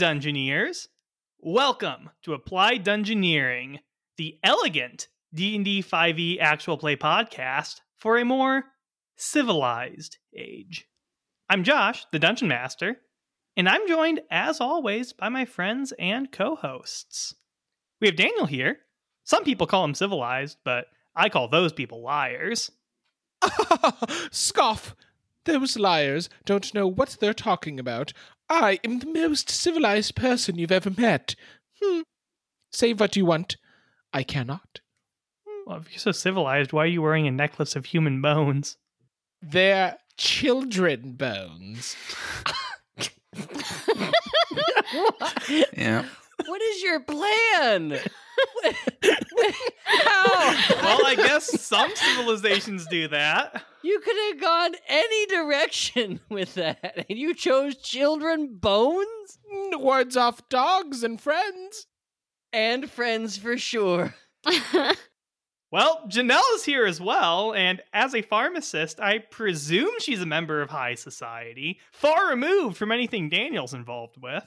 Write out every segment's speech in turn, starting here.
Dungeoneers. Welcome to Applied Dungeoneering, the elegant D&D 5e E actual play podcast for a more civilized age. I'm Josh, the Dungeon Master, and I'm joined as always by my friends and co-hosts. We have Daniel here. Some people call him civilized, but I call those people liars. Scoff! Those liars don't know what they're talking about. I am the most civilized person you've ever met. Hmm. Say what you want. I cannot. Well, if you're so civilized, why are you wearing a necklace of human bones? They're children bones. Yeah. What is your plan? How? Well, I guess some civilizations do that. You could have gone any direction with that, and you chose children bones Mm, Words off dogs and friends. and friends for sure. Well, Janelle is here as well, and as a pharmacist, I presume she's a member of high society, far removed from anything Daniel's involved with.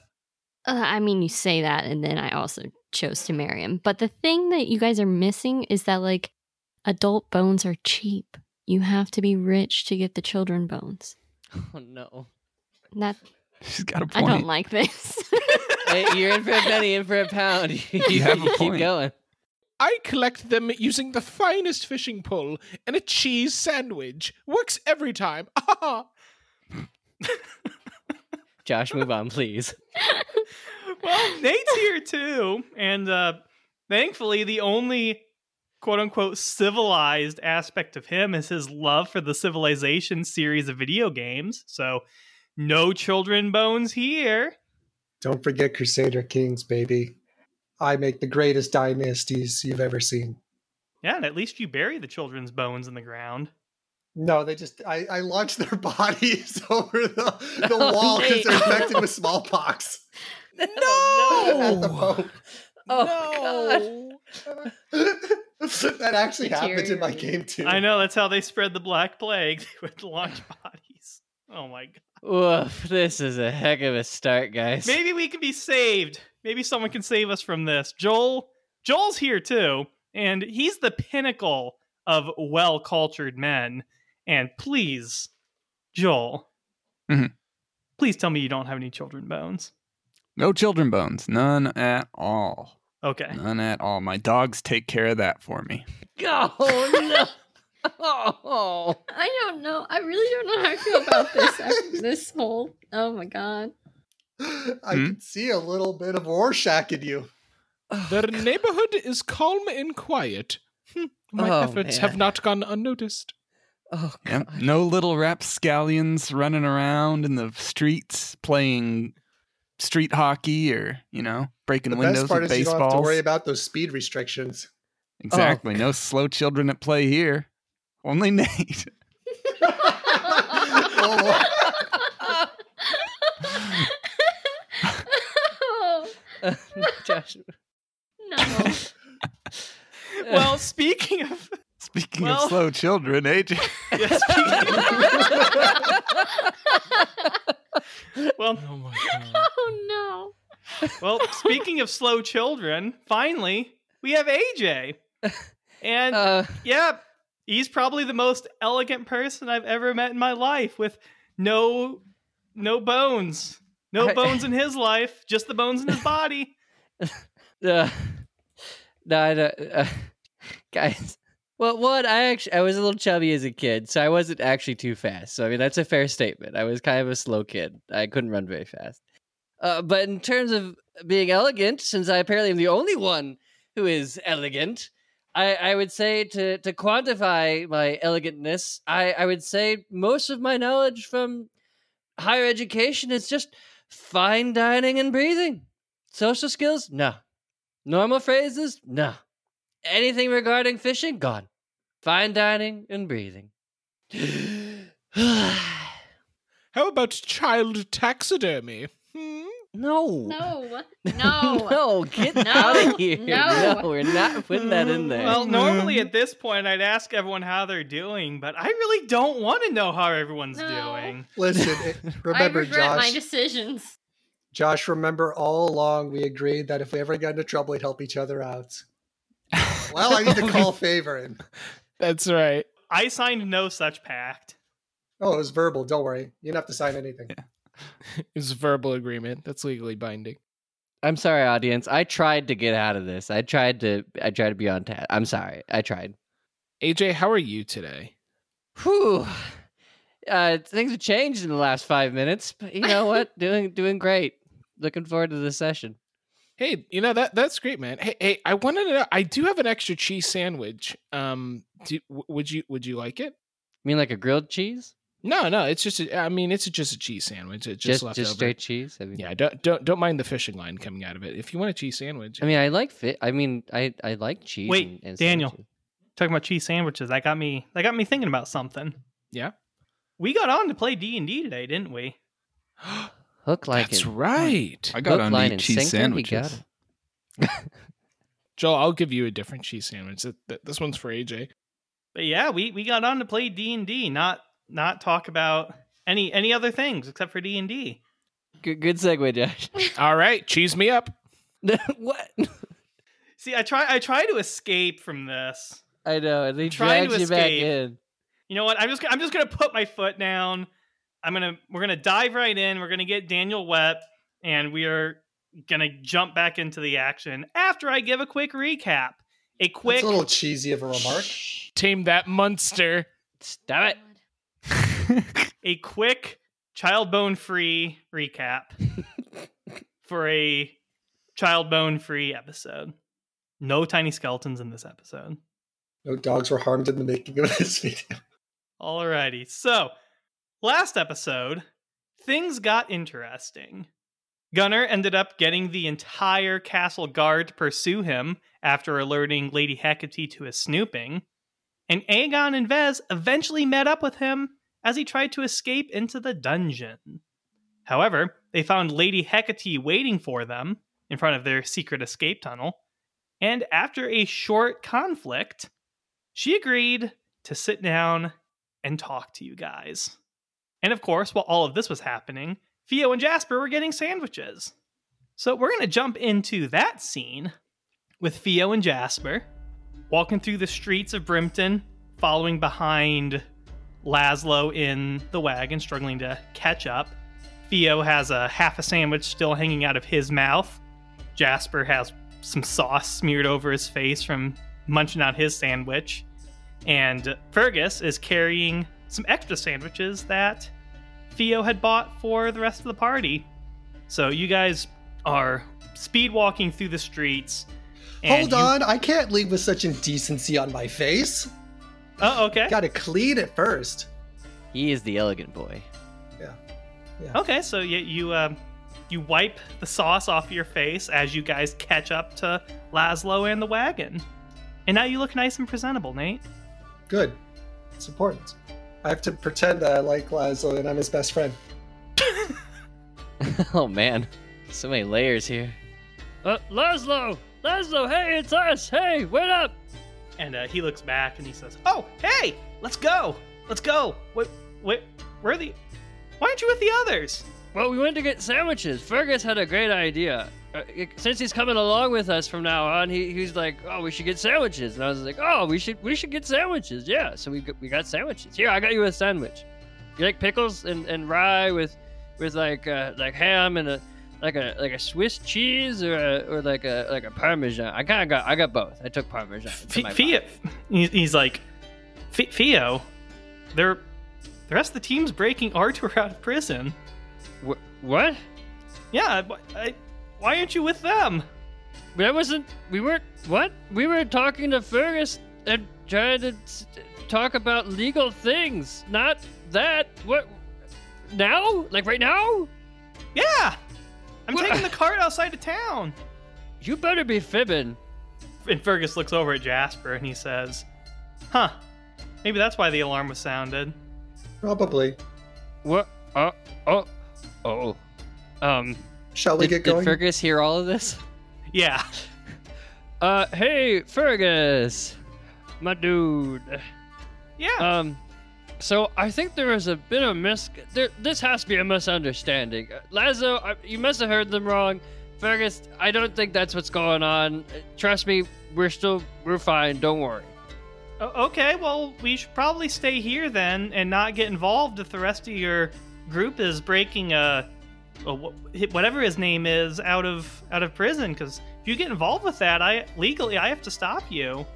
Uh, I mean, you say that, and then I also chose to marry him. But the thing that you guys are missing is that, like, adult bones are cheap. You have to be rich to get the children bones. Oh no! That She's got a I point. I don't like this. Hey, you're in for a penny, in for a pound. you have a keep point. going. I collect them using the finest fishing pole and a cheese sandwich. Works every time. Ah! Josh, move on, please. Well, Nate's here too, and uh, thankfully, the only quote unquote civilized aspect of him is his love for the Civilization series of video games. So, no children bones here. Don't forget Crusader Kings, baby. I make the greatest dynasties you've ever seen. Yeah, and at least you bury the children's bones in the ground. No, they just I, I launched their bodies over the, the Oh, wall because they're infected with smallpox. No! At the Pope. Oh god! that actually happened in my game too. I know that's how they spread the Black Plague with the launch bodies. Oh my god. Woof! This is a heck of a start, guys. Maybe we can be saved. Maybe someone can save us from this. Joel, Joel's here too, and he's the pinnacle of well-cultured men. And please, Joel, Mhm. please tell me you don't have any children bones. No children bones. None at all. Okay. None at all. My dogs take care of that for me. Oh no! Oh. I don't know. I really don't know how I feel about this. after this whole. Oh my god. I Hmm? can see a little bit of Rorschach in you. Their neighborhood is calm and quiet. Hmm, My Oh, efforts man. have not gone unnoticed. Oh Yep. No little rapscallions running around in the streets playing street hockey or, you know, breaking The windows best part with is you don't have to worry about those speed restrictions. exactly. Oh, no slow children at play here. Only Nate. Oh, Josh. no. Well, speaking of Speaking Well- of slow children, AJ. yeah, speaking well, Oh my god. Well, speaking of slow children, finally we have AJ, and Uh, Yeah, he's probably the most elegant person I've ever met in my life with no no bones. No I- bones in his life, just the bones in his body. uh, no, I don't, uh, guys. Well, one, I actually I was a little chubby as a kid, so I wasn't actually too fast. So I mean, that's a fair statement. I was kind of a slow kid. I couldn't run very fast. Uh, but in terms of being elegant, since I apparently am the only one who is elegant, I, I would say to to quantify my elegantness, I, I would say most of my knowledge from higher education is just fine dining and breathing. Social skills? No. Normal phrases? No. Anything regarding fishing? Gone. Fine dining and breathing. How about child taxidermy? No. No. No. no, get No. out of here. No. we're not putting that in there. Well, normally mm-hmm. at this point I'd ask everyone how they're doing, but I really don't want to know how everyone's No. doing. Listen, it, I remember, regret my decisions. Josh, remember all along we agreed that if we ever got into trouble, we'd help each other out. Well, I need to oh, call favor in. That's right. I signed no such pact. Oh, it was verbal. Don't worry. You don't have to sign anything. It's a verbal agreement. That's legally binding. I'm sorry, audience. I tried to get out of this. I tried to. I tried to be on task. I'm sorry. I tried. AJ, how are you today? Whew. Uh, things have changed in the last five minutes, but you know what? doing doing great. Looking forward to the session. Hey, you know that that's great, man. Hey, hey, I wanted to. know- I do have an extra cheese sandwich. Um, do, would you would you like it? You mean like a grilled cheese? No, no. It's just. A, I mean, it's just a cheese sandwich. It's just, Just left just over. straight cheese? I mean, Yeah, don't don't don't mind the fishing line coming out of it. If you want a cheese sandwich, I mean, I like fit. I mean, I I like cheese. Wait, and, and Daniel. sandwiches. Talking about cheese sandwiches, that got me. That got me thinking about something. Yeah? We got on to play D and D today, didn't we? Hook, like, that's and- right. I got Hook, on line, to eat cheese sinker, he got sandwiches. Joel, I'll give you a different cheese sandwich. Th- th- This one's for AJ. But yeah, we we got on to play D and D, not not talk about any any other things except for D and D. Good, good segue, Josh. All right, cheese me up. what? See, I try I try to escape from this. I know. And they Trying to you back escape. in. You know what? I'm just I'm just gonna put my foot down. I'm gonna we're gonna dive right in. We're gonna get Daniel wet, and we are gonna jump back into the action after I give a quick recap. A quick That's a little cheesy of a remark. Tame that monster. Stop it. a quick child bone free recap for a child bone free episode. No tiny skeletons in this episode. No dogs were harmed in the making of this video. Alrighty. So, last episode, things got interesting. Gunnar ended up getting the entire castle guard to pursue him after alerting Lady Hecate to his snooping. And Aegon and Vez eventually met up with him as he tried to escape into the dungeon. However, they found Lady Hecate waiting for them in front of their secret escape tunnel. And after a short conflict, she agreed to sit down and talk to you guys. And of course, while all of this was happening, Theo and Jasper were getting sandwiches. So we're going to jump into that scene with Theo and Jasper walking through the streets of Brimpton, following behind Laszlo in the wagon, struggling to catch up. Theo has a half a sandwich still hanging out of his mouth. Jasper has some sauce smeared over his face from munching on his sandwich. And Fergus is carrying some extra sandwiches that Theo had bought for the rest of the party. So you guys are speed walking through the streets. Hold you- on, I can't leave with such indecency on my face. Oh, okay. Gotta clean it first. He is the elegant boy. Yeah. yeah. Okay, so you you um you wipe the sauce off your face as you guys catch up to Laszlo and the wagon, and now you look nice and presentable, Nate. Good. It's important. I have to pretend that I like Laszlo and I'm his best friend. oh man, so many layers here. Uh, Laszlo! Laszlo, hey, it's us! Hey, wait up! And uh, he looks back and he says, "Oh, hey, let's go, let's go. Wait, wait, where are the? Why aren't you with the others? Well, we went to get sandwiches. Fergus had a great idea. Uh, since he's coming along with us from now on, he, he's like, "Oh, we should get sandwiches," and I was like, "Oh, we should we should get sandwiches." Yeah, so we got, we got sandwiches. Here, I got you a sandwich. You like pickles and, and rye with with like uh, like ham and a like a like a Swiss cheese or a, or like a like a parmesan. I kind of got I got both. I took parmesan. to F- Theo, he's, like, "F- Theo, they're the rest of the team's breaking Arthur out of prison. Wh- what? Yeah, wh- I, why aren't you with them? That wasn't. We weren't. What? We were talking to Fergus and trying to talk about legal things. Not that. What? Now? Like right now? Yeah, I'm Wha- taking the cart outside of town." You better be fibbing. And Fergus looks over at Jasper and he says, Huh, maybe that's why the alarm was sounded. Probably. What? Uh. Oh. Oh. Um. Shall we Did, get going? did Fergus hear all of this? Yeah. Uh. Hey, Fergus, my dude. Yeah. Um. So I think there is a bit of mis. There, this has to be a misunderstanding. Lazo, I, you must have heard them wrong. Fergus, I don't think that's what's going on. Trust me, we're still we're fine. Don't worry. Okay, well, we should probably stay here then and not get involved if the rest of your group is breaking a, a whatever his name is out of out of prison. Because if you get involved with that, I legally I have to stop you.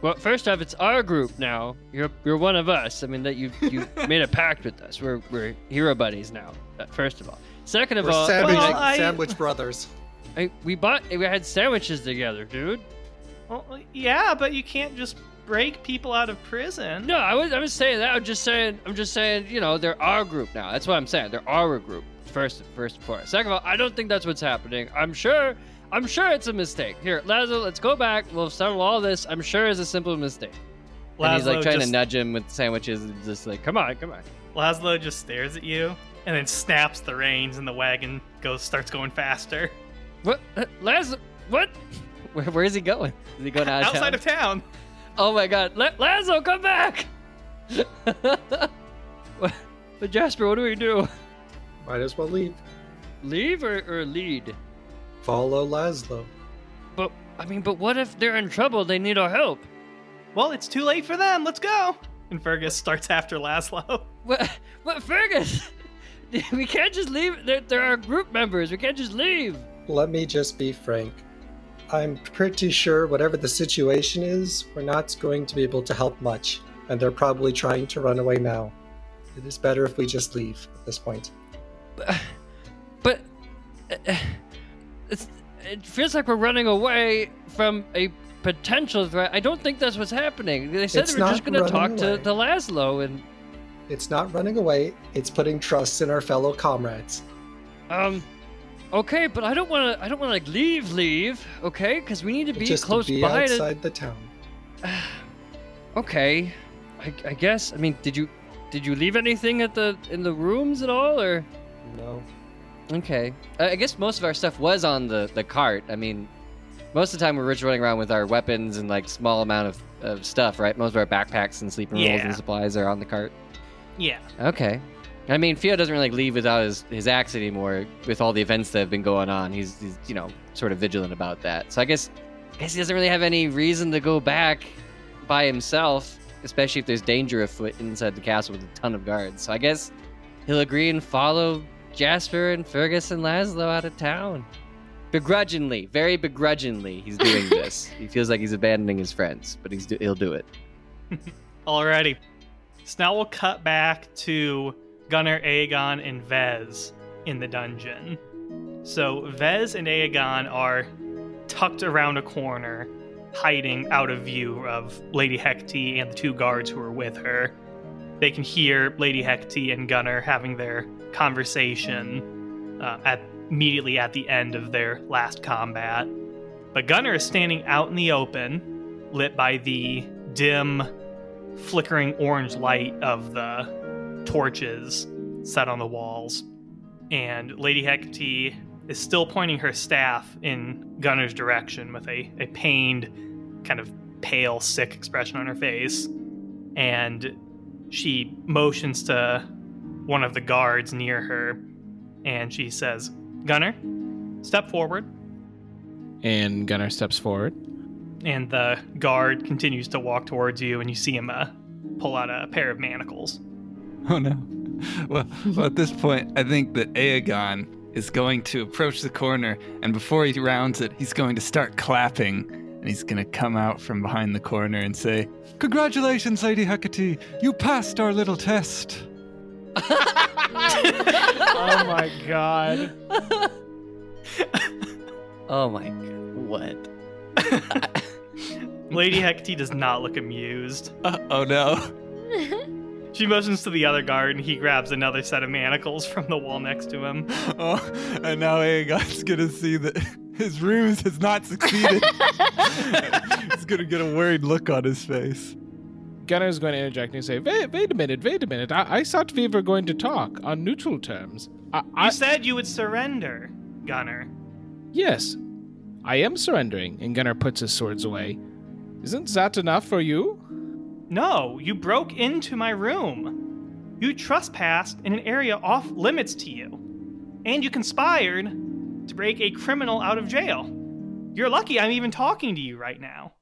Well, first off, it's our group now. You're you're one of us. I mean that you you made a pact with us. We're we're hero buddies now. uh, First of all. Second of We're all, sandwich, well, I- sandwich brothers. I, we bought we had sandwiches together, dude. Well, yeah, but you can't just break people out of prison. No, I was I was saying that. I'm just saying I'm just saying you know they're our group now. That's what I'm saying. They're our group. First first and foremost. Second of all, I don't think that's what's happening. I'm sure I'm sure it's a mistake. Here, Lazo, let's go back. We'll settle all this. I'm sure it's a simple mistake. and he's like trying just, to nudge him with sandwiches and just like, come on, come on. Laszlo just stares at you and then snaps the reins, and the wagon goes starts going faster What? Uh, Lazo, what? Where, where is he going? Is he going out of outside town? of town. Oh my god, La- Lazo, come back! But Jasper, what do we do? Might as well leave. Leave or, or lead? Follow Laszlo. But I mean, but what if they're in trouble? They need our help. Well, it's too late for them. Let's go. And Fergus starts after Laszlo. What? What, Fergus? we can't just leave. They're, they're our group members. We can't just leave. Let me just be frank. I'm pretty sure whatever the situation is, we're not going to be able to help much, and they're probably trying to run away now. It is better if we just leave at this point. But uh, it's, it feels like we're running away from a potential threat. I don't think that's what's happening. They said It's they were just going to talk to, to Laszlo, and It's not running away, it's putting trust in our fellow comrades. um, okay, but I don't want to. I don't want to like leave, leave. Okay, because we need to be just close to be by. to- outside the town. okay, I, I guess. I mean, did you did you leave anything at the in the rooms at all, or? No. Okay. I guess most of our stuff was on the, the cart. I mean, most of the time we're just running around with our weapons and like small amount of, of stuff, right? Most of our backpacks and sleeping rolls and supplies are on the cart. Yeah. Okay. I mean, Theo doesn't really like, leave without his, his axe anymore with all the events that have been going on. He's, he's, you know, sort of vigilant about that. So I guess, I guess he doesn't really have any reason to go back by himself, especially if there's danger afoot inside the castle with a ton of guards. So I guess he'll agree and follow Jasper and Fergus and Laszlo out of town. Begrudgingly, very begrudgingly, he's doing this. he feels like he's abandoning his friends, but he's do- he'll do it. Alrighty. So now we'll cut back to Gunnar, Aegon, and Vez in the dungeon. So Vez and Aegon are tucked around a corner, hiding out of view of Lady Hecate and the two guards who are with her. They can hear Lady Hecate and Gunnar having their conversation uh, at immediately at the end of their last combat. But Gunnar is standing out in the open, lit by the dim flickering orange light of the torches set on the walls. And Lady Hecate is still pointing her staff in Gunnar's direction with a, a pained, kind of pale, sick expression on her face. And she motions to one of the guards near her and she says, Gunnar, step forward. And Gunnar steps forward. And the guard continues to walk towards you, and you see him uh, pull out a pair of manacles. Oh no. Well, well, at this point, I think that Aegon is going to approach the corner, and before he rounds it, he's going to start clapping, and he's going to come out from behind the corner and say, "Congratulations, Lady Hecate! You passed our little test." oh my god. Oh my god. What? Lady Hecate does not look amused. Uh, oh no. She motions to the other guard, and he grabs another set of manacles from the wall next to him. Oh, and now Aegon's gonna see that his ruse has not succeeded. He's gonna get a worried look on his face. Gunnar's going to interject and say, wait, wait a minute, wait a minute. I, I thought we were going to talk on neutral terms. I, You said you would surrender, Gunnar. yes, I am surrendering. And Gunnar puts his swords away. Isn't that enough for you? No, you broke into my room. you trespassed in an area off limits to you, and you conspired to break a criminal out of jail. You're lucky I'm even talking to you right now.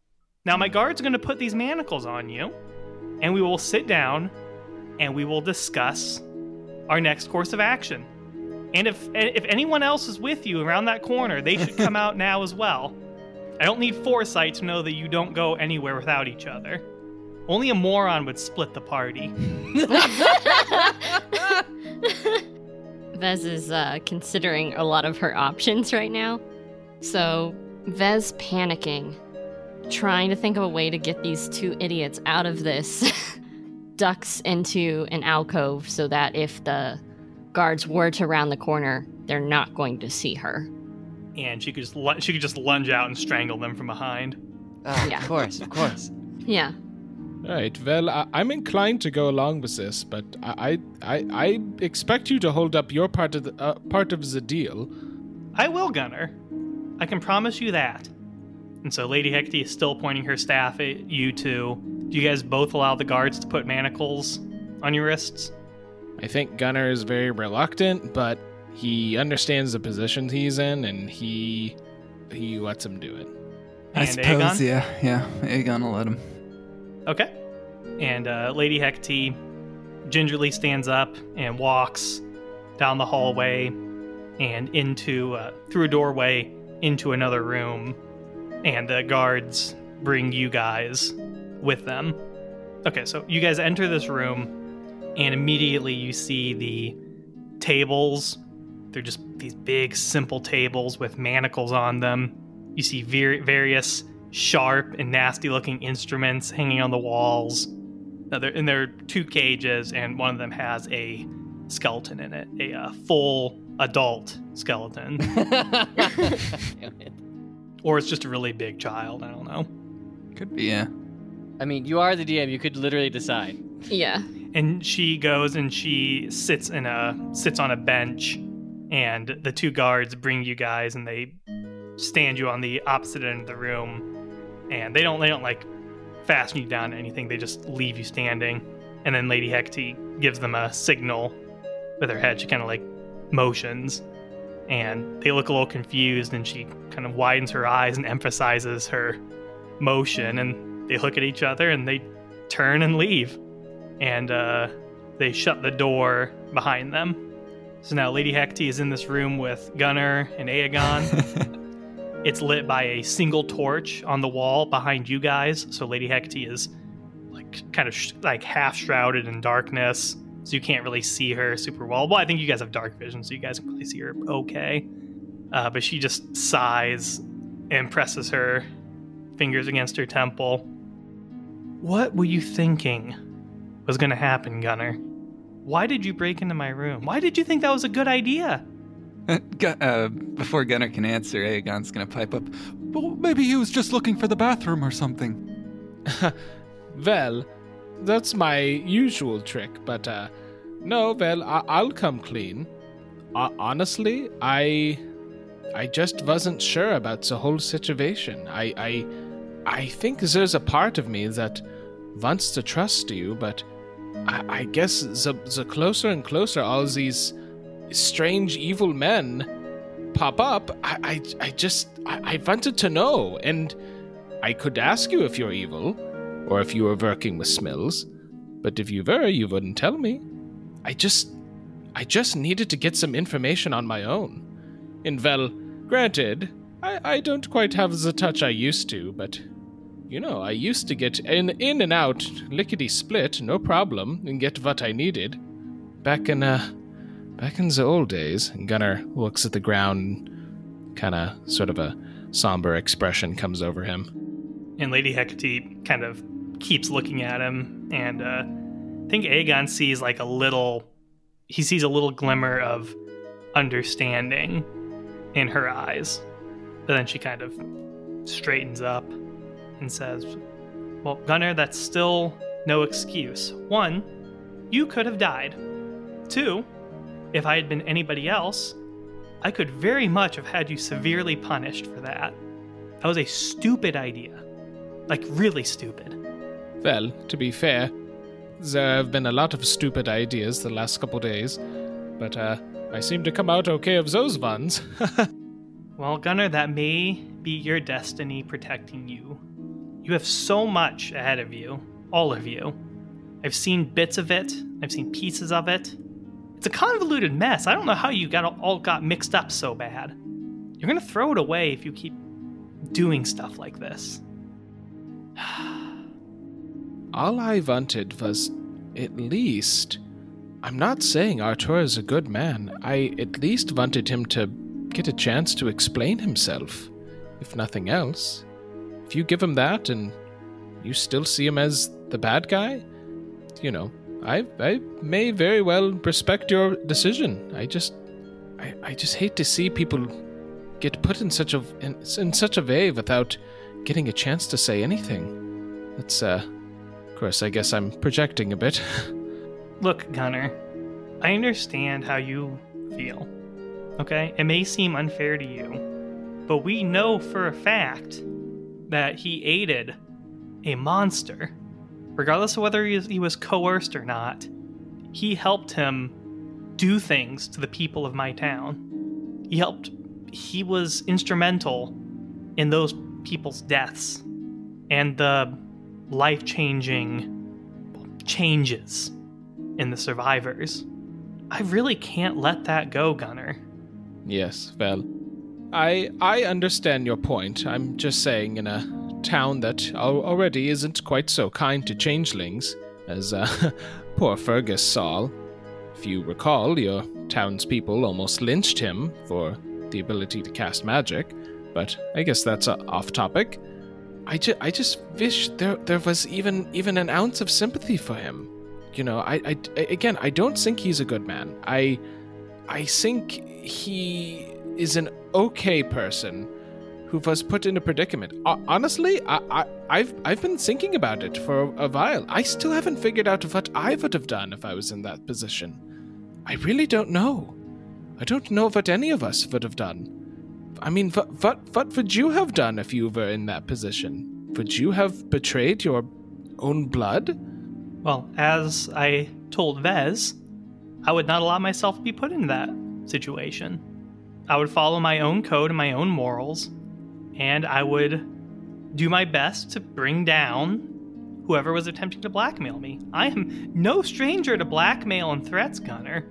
Now, my guard's going to put these manacles on you, and we will sit down and we will discuss our next course of action. And if if anyone else is with you around that corner, they should come out now as well. I don't need foresight to know that you don't go anywhere without each other. Only a moron would split the party. Vez is uh, considering a lot of her options right now. So, Vez panicking, trying to think of a way to get these two idiots out of this, ducks into an alcove so that if the guards were to round the corner, they're not going to see her. And she could just lu- she could just lunge out and strangle them from behind. Ah, Yeah. Of course, of course. Yeah. Right. Well, I, I'm inclined to go along with this, but I, I, I, I expect you to hold up your part of the uh, part of the deal. I will, Gunnar. I can promise you that. And so Lady Hecate is still pointing her staff at you two. Do you guys both allow the guards to put manacles on your wrists? I think Gunnar is very reluctant, but he understands the position he's in, and he he lets him do it. I And suppose, Aegon? yeah, yeah. Aegon will let him. Okay. And uh, Lady Hecate gingerly stands up and walks down the hallway and into uh, through a doorway into another room. And the guards bring you guys with them. Okay, so you guys enter this room, and immediately you see the tables. They're just these big, simple tables with manacles on them. You see ver- various sharp and nasty looking instruments hanging on the walls. Now, there, and there are two cages, and one of them has a skeleton in it, a uh, full adult skeleton. Damn it. or it's just a really big child. I don't know. Could be, yeah. I mean, you are the DM. You could literally decide. Yeah. And she goes and she sits in a sits on a bench, and the two guards bring you guys, and they stand you on the opposite end of the room, and they don't they don't like fasten you down to anything. They just leave you standing, and then Lady Hecate gives them a signal with her head. She kind of like motions, and they look a little confused, and she kind of widens her eyes and emphasizes her motion, and they look at each other, and they turn and leave and uh, they shut the door behind them. So now Lady Hecate is in this room with Gunnar and Aegon. it's lit by a single torch on the wall behind you guys. So Lady Hecate is like kind of sh- like half shrouded in darkness, so you can't really see her super well. Well, I think you guys have dark vision, so you guys can really see her okay. Uh, but she just sighs and presses her fingers against her temple. What were you thinking was going to happen, Gunnar? Why did you break into my room? Why did you think that was a good idea? Uh, uh, before Gunnar can answer, Aegon's gonna pipe up. Well, maybe he was just looking for the bathroom or something. Well, that's my usual trick, but uh, no, well, I- I'll come clean. Honestly, I, I just wasn't sure about the whole situation. I, I, I think there's a part of me that wants to trust you, but I, I guess the the closer and closer all these strange evil men pop up, I, I, I just, I, I wanted to know, and I could ask you if you're evil or if you were working with Smills. But if you were, you wouldn't tell me. I just I just needed to get some information on my own. And well, granted, I, I don't quite have the touch I used to, but you know, I used to get in in and out, lickety split, no problem, and get what I needed. Back in uh back in the old days, Gunnar looks at the ground kinda sort of a somber expression comes over him. And Lady Hecate kind of keeps looking at him, and uh, I think Aegon sees like a little, he sees a little glimmer of understanding in her eyes. But then she kind of straightens up and says, Well, Gunnar, that's still no excuse. One, you could have died. Two, if I had been anybody else, I could very much have had you severely punished for that. That was a stupid idea. Like, really stupid. Well, to be fair, there have been a lot of stupid ideas the last couple days, but uh, I seem to come out okay of those ones. Well, Gunnar, that may be your destiny protecting you. You have so much ahead of you, all of you. I've seen bits of it, I've seen pieces of it. It's a convoluted mess. I don't know how you got all got mixed up so bad. You're gonna throw it away if you keep doing stuff like this. All I wanted was at least. I'm not saying Artur is a good man. I at least wanted him to get a chance to explain himself, if nothing else. If you give him that and you still see him as the bad guy, you know, I I may very well respect your decision. I just I, I just hate to see people get put in such a in, in such a way without getting a chance to say anything. That's uh of course I guess I'm projecting a bit. Look, Gunnar, I understand how you feel. Okay? It may seem unfair to you, but we know for a fact that he aided a monster. Regardless of whether he was coerced or not, he helped him do things to the people of my town. He helped, he was instrumental in those people's deaths and the life changing changes in the survivors. I really can't let that go, Gunnar. Yes, well, I I understand your point. I'm just saying, in a town that already isn't quite so kind to changelings as uh, poor Fergus saw. If you recall, your townspeople almost lynched him for the ability to cast magic, but I guess that's uh, off topic. I, ju- I just wish there there was even even an ounce of sympathy for him. You know, I, I again I don't think he's a good man. I I think he is an okay person who was put in a predicament. Uh, honestly, I, I, I've I've been thinking about it for a while. I still haven't figured out what I would have done if I was in that position. I really don't know. I don't know what any of us would have done. I mean, what what what would you have done if you were in that position? Would you have betrayed your own blood? Well, as I told Vez, I would not allow myself to be put in that situation. I would follow my own code and my own morals, and I would do my best to bring down whoever was attempting to blackmail me. I am no stranger to blackmail and threats, Gunnar.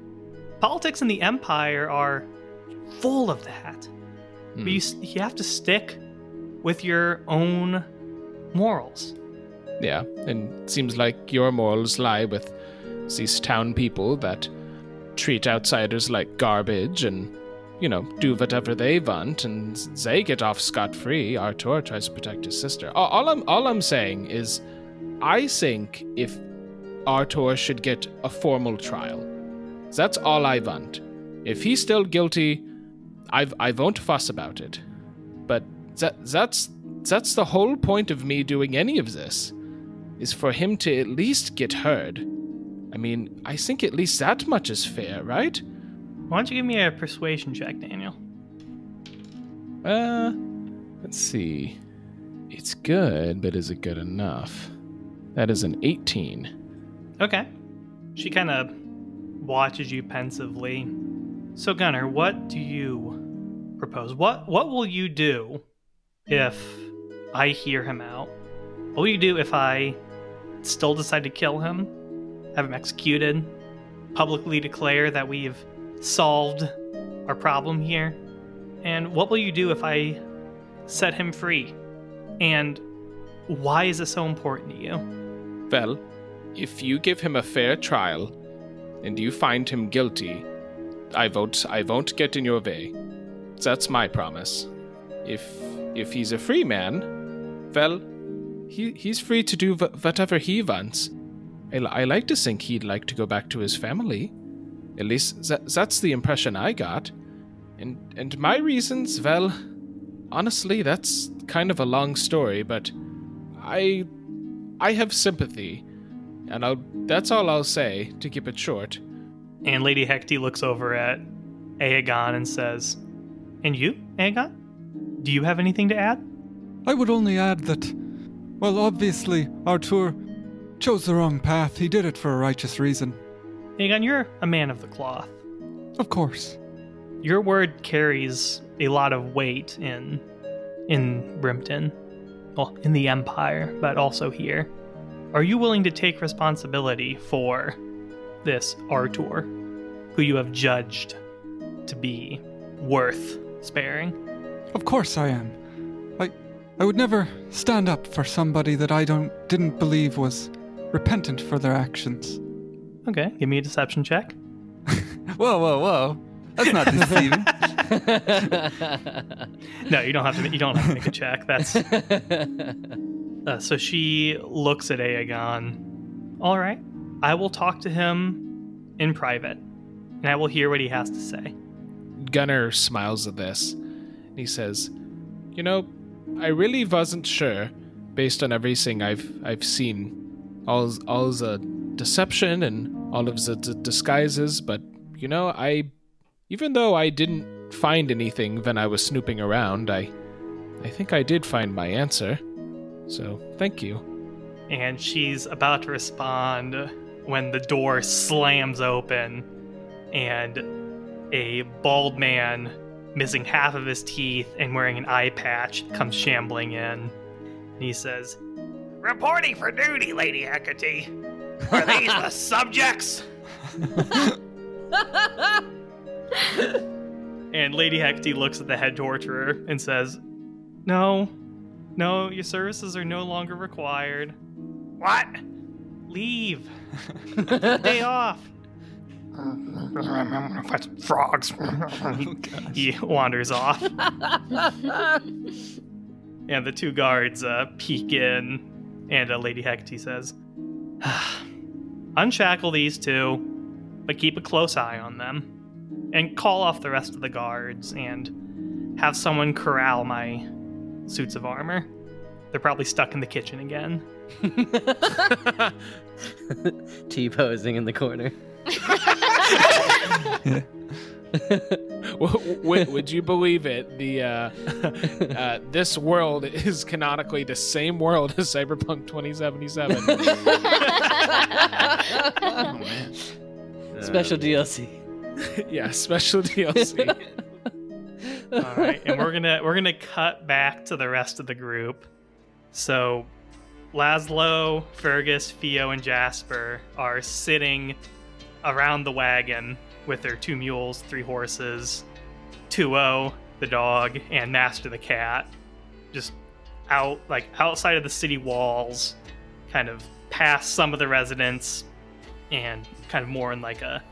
Politics in the Empire are full of that. But you, you have to stick with your own morals. Yeah, and it seems like your morals lie with these town people that treat outsiders like garbage and, you know, do whatever they want, and they get off scot free. Artur tries to protect his sister. All I'm all I'm saying is, I think if Artur should get a formal trial, that's all I want. If he's still guilty, I I won't fuss about it. But that that's that's the whole point of me doing any of this is for him to at least get heard. I mean, I think at least that much is fair, right? Why don't you give me a persuasion check, Daniel? Uh, let's see. It's good, but is it good enough? That is an 18. Okay. She kind of watches you pensively. So Gunnar, what do you propose? What what will you do if I hear him out? What will you do if I still decide to kill him? Have him executed? Publicly declare that we've solved our problem here? And what will you do if I set him free? And why is it so important to you? Well, if you give him a fair trial and you find him guilty, I won't I won't get in your way. That's my promise. If if he's a free man, well, he he's free to do wh- whatever he wants. I, I like to think he'd like to go back to his family. At least that, that's the impression I got. And and my reasons, well, honestly, that's kind of a long story, but I I have sympathy, and I'll that's all I'll say to keep it short. And Lady Hecate looks over at Aegon and says, And you, Aegon? Do you have anything to add? I would only add that, well, obviously, Artur chose the wrong path. He did it for a righteous reason. Aegon, you're a man of the cloth. Of course. Your word carries a lot of weight in in Brimpton. Well, in the Empire, but also here. Are you willing to take responsibility for this Artur, who you have judged to be worth sparing? Of course I am. I I would never stand up for somebody that I don't didn't believe was repentant for their actions. Okay, give me a deception check. Whoa, whoa, whoa. That's not deceiving. No, you don't have to. You don't have to make a check. That's uh, so. She looks at Aegon. All right, I will talk to him in private, and I will hear what he has to say. Gunnar smiles at this. And he says, "You know, I really wasn't sure, based on everything I've I've seen, all all the deception and all of the d- disguises. But you know, I, even though I didn't find anything when I was snooping around, I, I think I did find my answer. So thank you." And she's about to respond when the door slams open, and a bald man missing half of his teeth and wearing an eye patch comes shambling in. And he says, Reporting for duty, Lady Hecate. Are these the subjects? and Lady Hecate looks at the head torturer and says, No, no, your services are no longer required. What? Leave. Day off. I'm gonna find Frogs. he, he wanders off. and the two guards uh, peek in, and uh, Lady Hecate says, Unshackle these two, but keep a close eye on them. And call off the rest of the guards and have someone corral my suits of armor. They're probably stuck in the kitchen again. T posing in the corner. W- w- would you believe it? The uh, uh, this world is canonically the same world as Cyberpunk 2077. oh, man. Special DLC. yeah, special DLC. All right, and we're gonna we're gonna cut back to the rest of the group. So, Laszlo, Fergus, Theo, and Jasper are sitting around the wagon with their two mules, three horses, Tuo, the dog, and Master the cat, just out like outside of the city walls, kind of past some of the residents, and kind of more in like a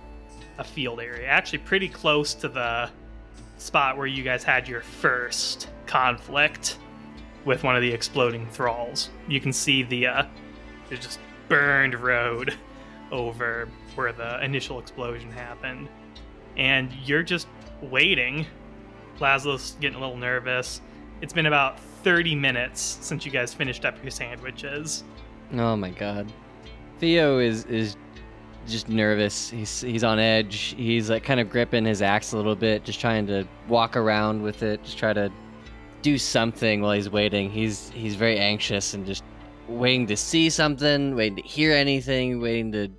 a field area. Actually, pretty close to the spot where you guys had your first conflict with one of the exploding thralls. You can see the uh, just burned road over where the initial explosion happened, and you're just waiting. Laszlo's getting a little nervous. It's been about 30 minutes since you guys finished up your sandwiches. Oh my god. Theo is is just nervous. He's he's on edge. He's like kind of gripping his axe a little bit, just trying to walk around with it, just try to do something while he's waiting. He's he's very anxious and just waiting to see something, waiting to hear anything, waiting to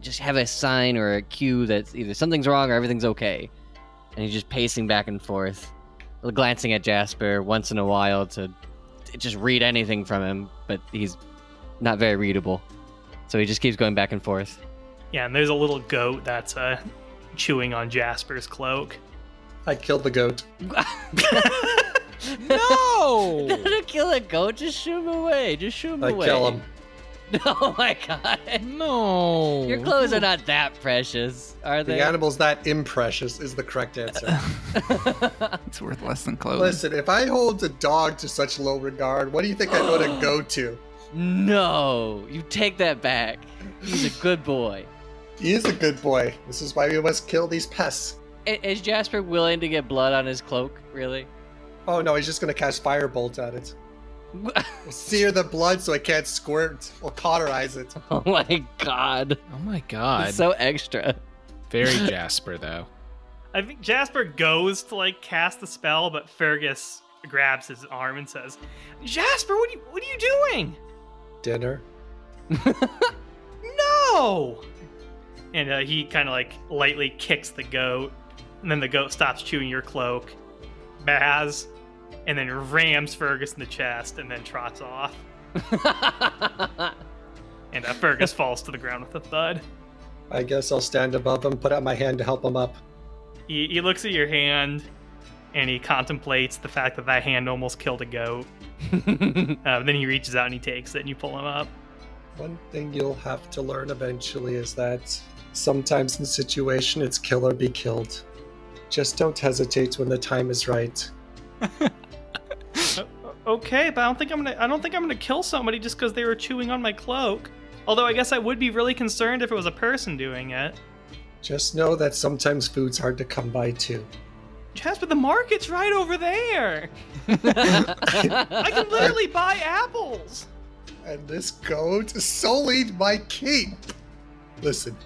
just have a sign or a cue that either something's wrong or everything's okay. And he's just pacing back and forth, glancing at Jasper once in a while to to just read anything from him, but he's not very readable. So he just keeps going back and forth. Yeah, and there's a little goat that's uh, chewing on Jasper's cloak. I killed the goat. no! Don't kill a goat. Just shoot him away. Just shoot him away. I away. kill him. Oh my god. No. Your clothes are not that precious, are they? The animal's that imprecious is the correct answer. It's worth less than clothes. Listen, if I hold a dog to such low regard, what do you think I'm going to go to? no, you take that back. He's a good boy. He is a good boy. This is why we must kill these pests. Is Jasper willing to get blood on his cloak? Really? Oh no, he's just going to cast firebolt at it. Sear the blood so it can't squirt. We'll cauterize it. oh my god. Oh my god. It's so extra. Very Jasper though. I think Jasper goes to like cast the spell, but Fergus grabs his arm and says, "Jasper, what are you what are you doing?" Dinner. no! And uh, he kind of like lightly kicks the goat, and then the goat stops chewing your cloak, Baz, and then rams Fergus in the chest, and then trots off. And uh, Fergus falls to the ground with a thud. I guess I'll stand above him, put out my hand to help him up. He, he looks at your hand, and he contemplates the fact that that hand almost killed a goat. Uh, then he reaches out and he takes it, and you pull him up. One thing you'll have to learn eventually is that sometimes in situation it's kill or be killed. Just don't hesitate when the time is right. Okay, but I don't think I'm gonna. I don't think I'm gonna kill somebody just because they were chewing on my cloak. Although I guess I would be really concerned if it was a person doing it. Just know that sometimes food's hard to come by too. Jasper, the market's right over there. I can literally buy apples. And this goat sullied my cape. Listen,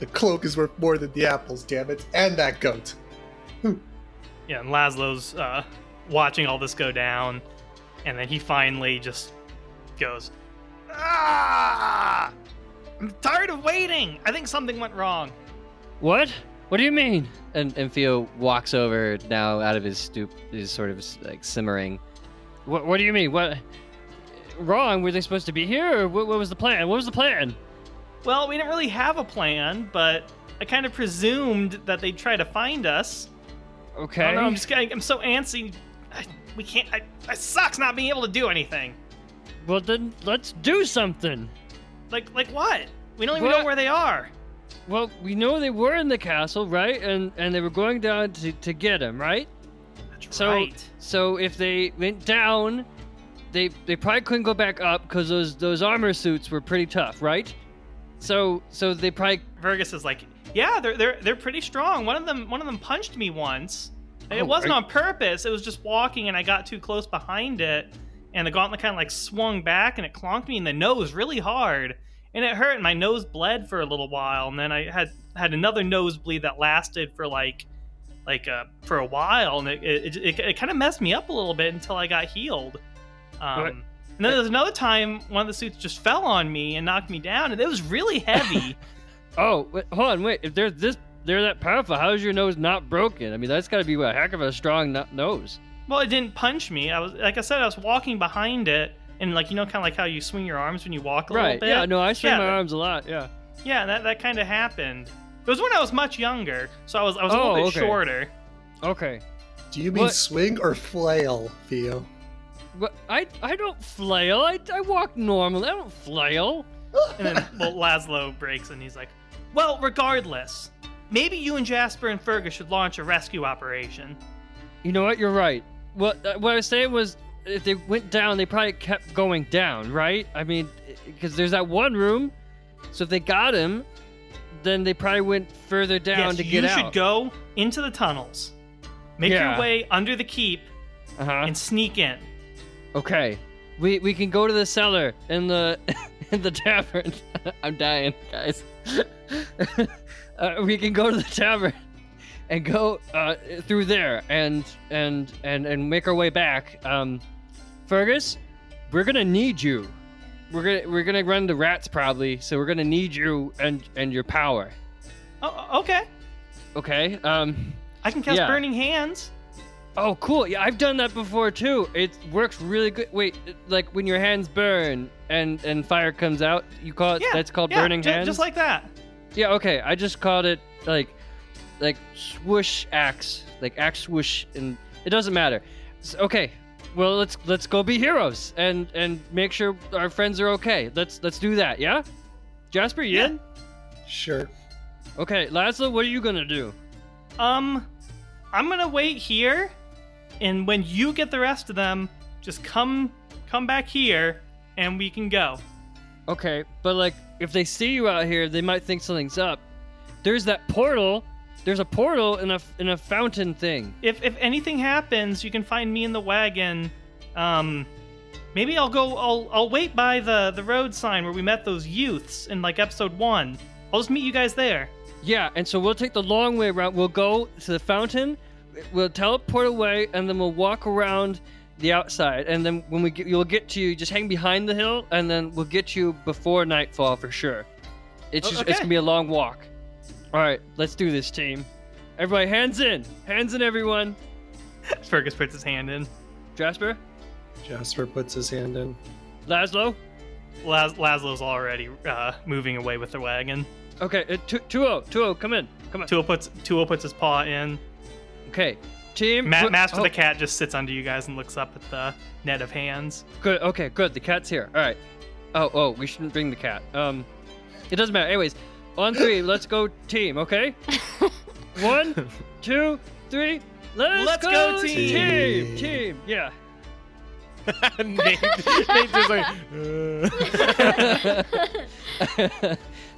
the cloak is worth more than the apples, damn it, and that goat. Yeah, and Laszlo's uh, watching all this go down, and then he finally just goes, Ah! I'm tired of waiting. I think something went wrong. What? What do you mean? And and Theo walks over now out of his stoop, is sort of like simmering. What, what do you mean? What? Wrong? Were they supposed to be here? Or what, what was the plan? What was the plan? Well, we didn't really have a plan, but I kind of presumed that they'd try to find us. Okay. Oh, I don't know, I'm just getting, I'm so antsy. I, we can't. I, it sucks not being able to do anything. Well, then let's do something. Like, like what? We don't even What? know where they are. Well, we know they were in the castle, right? And and they were going down to, to get him, right? That's So right. so if they went down, they they probably couldn't go back up because those those armor suits were pretty tough, right? So so they probably Fergus is like, yeah, they're they're they're pretty strong. One of them one of them punched me once. It Oh, wasn't are- on purpose. It was just walking, and I got too close behind it, and the gauntlet kind of like swung back, and it clonked me in the nose really hard, and it hurt. And my nose bled for a little while, and then I had had another nosebleed that lasted for like like uh for a while, and it it, it, it kind of messed me up a little bit until I got healed. Um, Right. and then there's another time one of the suits just fell on me and knocked me down, and it was really heavy. Oh, wait, hold on, wait. If they're this they're that powerful, how is your nose not broken? I mean, that's got to be a heck of a strong no- nose. Well, it didn't punch me. I was like I said, I was walking behind it, and like you know, kind of like how you swing your arms when you walk a Right. little bit. Yeah. No, I swing Yeah, my that- arms a lot. Yeah. Yeah, that that kind of happened. It was when I was much younger, so I was I was a Oh, little bit okay. shorter. Okay. Do you mean What? swing or flail, Theo? But I I don't flail. I, I walk normally. I don't flail. And then well, Laszlo breaks, and he's like, "Well, regardless, maybe you and Jasper and Fergus should launch a rescue operation." You know what? You're right. What uh, what I was saying was, if they went down, they probably kept going down, right? I mean, because there's that one room. So if they got him, then they probably went further down yes, to you should go into the tunnels, make Yeah. your way under the keep, Uh huh. and sneak in. Okay. We we can go to the cellar in the in the tavern. I'm dying, guys. uh, we can go to the tavern and go uh, through there and and and and make our way back. Um, Fergus, we're gonna need you. We're gonna we're gonna run the rats probably, so we're gonna need you and and your power. Oh, okay. Okay. Um. I can cast Yeah. Burning Hands. Oh, cool. Yeah, I've done that before too. It works really good. Wait, like when your hands burn and and fire comes out, you call it Yeah, that's called yeah, burning ju- hands. just like that. yeah, okay. I just called it like like swoosh axe, like axe swoosh, and it doesn't matter. S- okay, well let's let's go be heroes and and make sure our friends are okay. Let's let's do that. Yeah, Jasper, you Yeah. in? Sure. Okay, Laszlo, what are you gonna do? Um, I'm gonna wait here, and when you get the rest of them, just come come back here, and we can go. Okay, but like if they see you out here, they might think something's up. There's that portal. There's a portal in a in a fountain thing. If if anything happens, you can find me in the wagon. Um, maybe I'll go. I'll I'll wait by the the road sign where we met those youths in like episode one. I'll just meet you guys there. Yeah, and so we'll take the long way around. We'll go to the fountain. We'll teleport away, and then we'll walk around the outside, and then when we get, you'll get to you, just hang behind the hill, and then we'll get you before nightfall for sure. It's O- just it's gonna be a long walk. All right, let's do this, team. Everybody, hands in, hands in, everyone. Fergus puts his hand in. Jasper, Jasper puts his hand in. Laszlo. Laz- Laszlo's already uh, moving away with the wagon. Okay, uh, Tu- Tuo, Tuo, come in, come on. Tuo puts Tuo puts his paw in. Okay, team. Ma- Master oh, the cat just sits under you guys and looks up at the net of hands. Good. Okay. Good. The cat's here. All right. Oh. Oh. We shouldn't bring the cat. Um, it doesn't matter. Anyways, on three, let's go team. Okay. One, two, three. Let's, Let's go, team. Team. Team. Yeah. Nate, Nate just like, uh.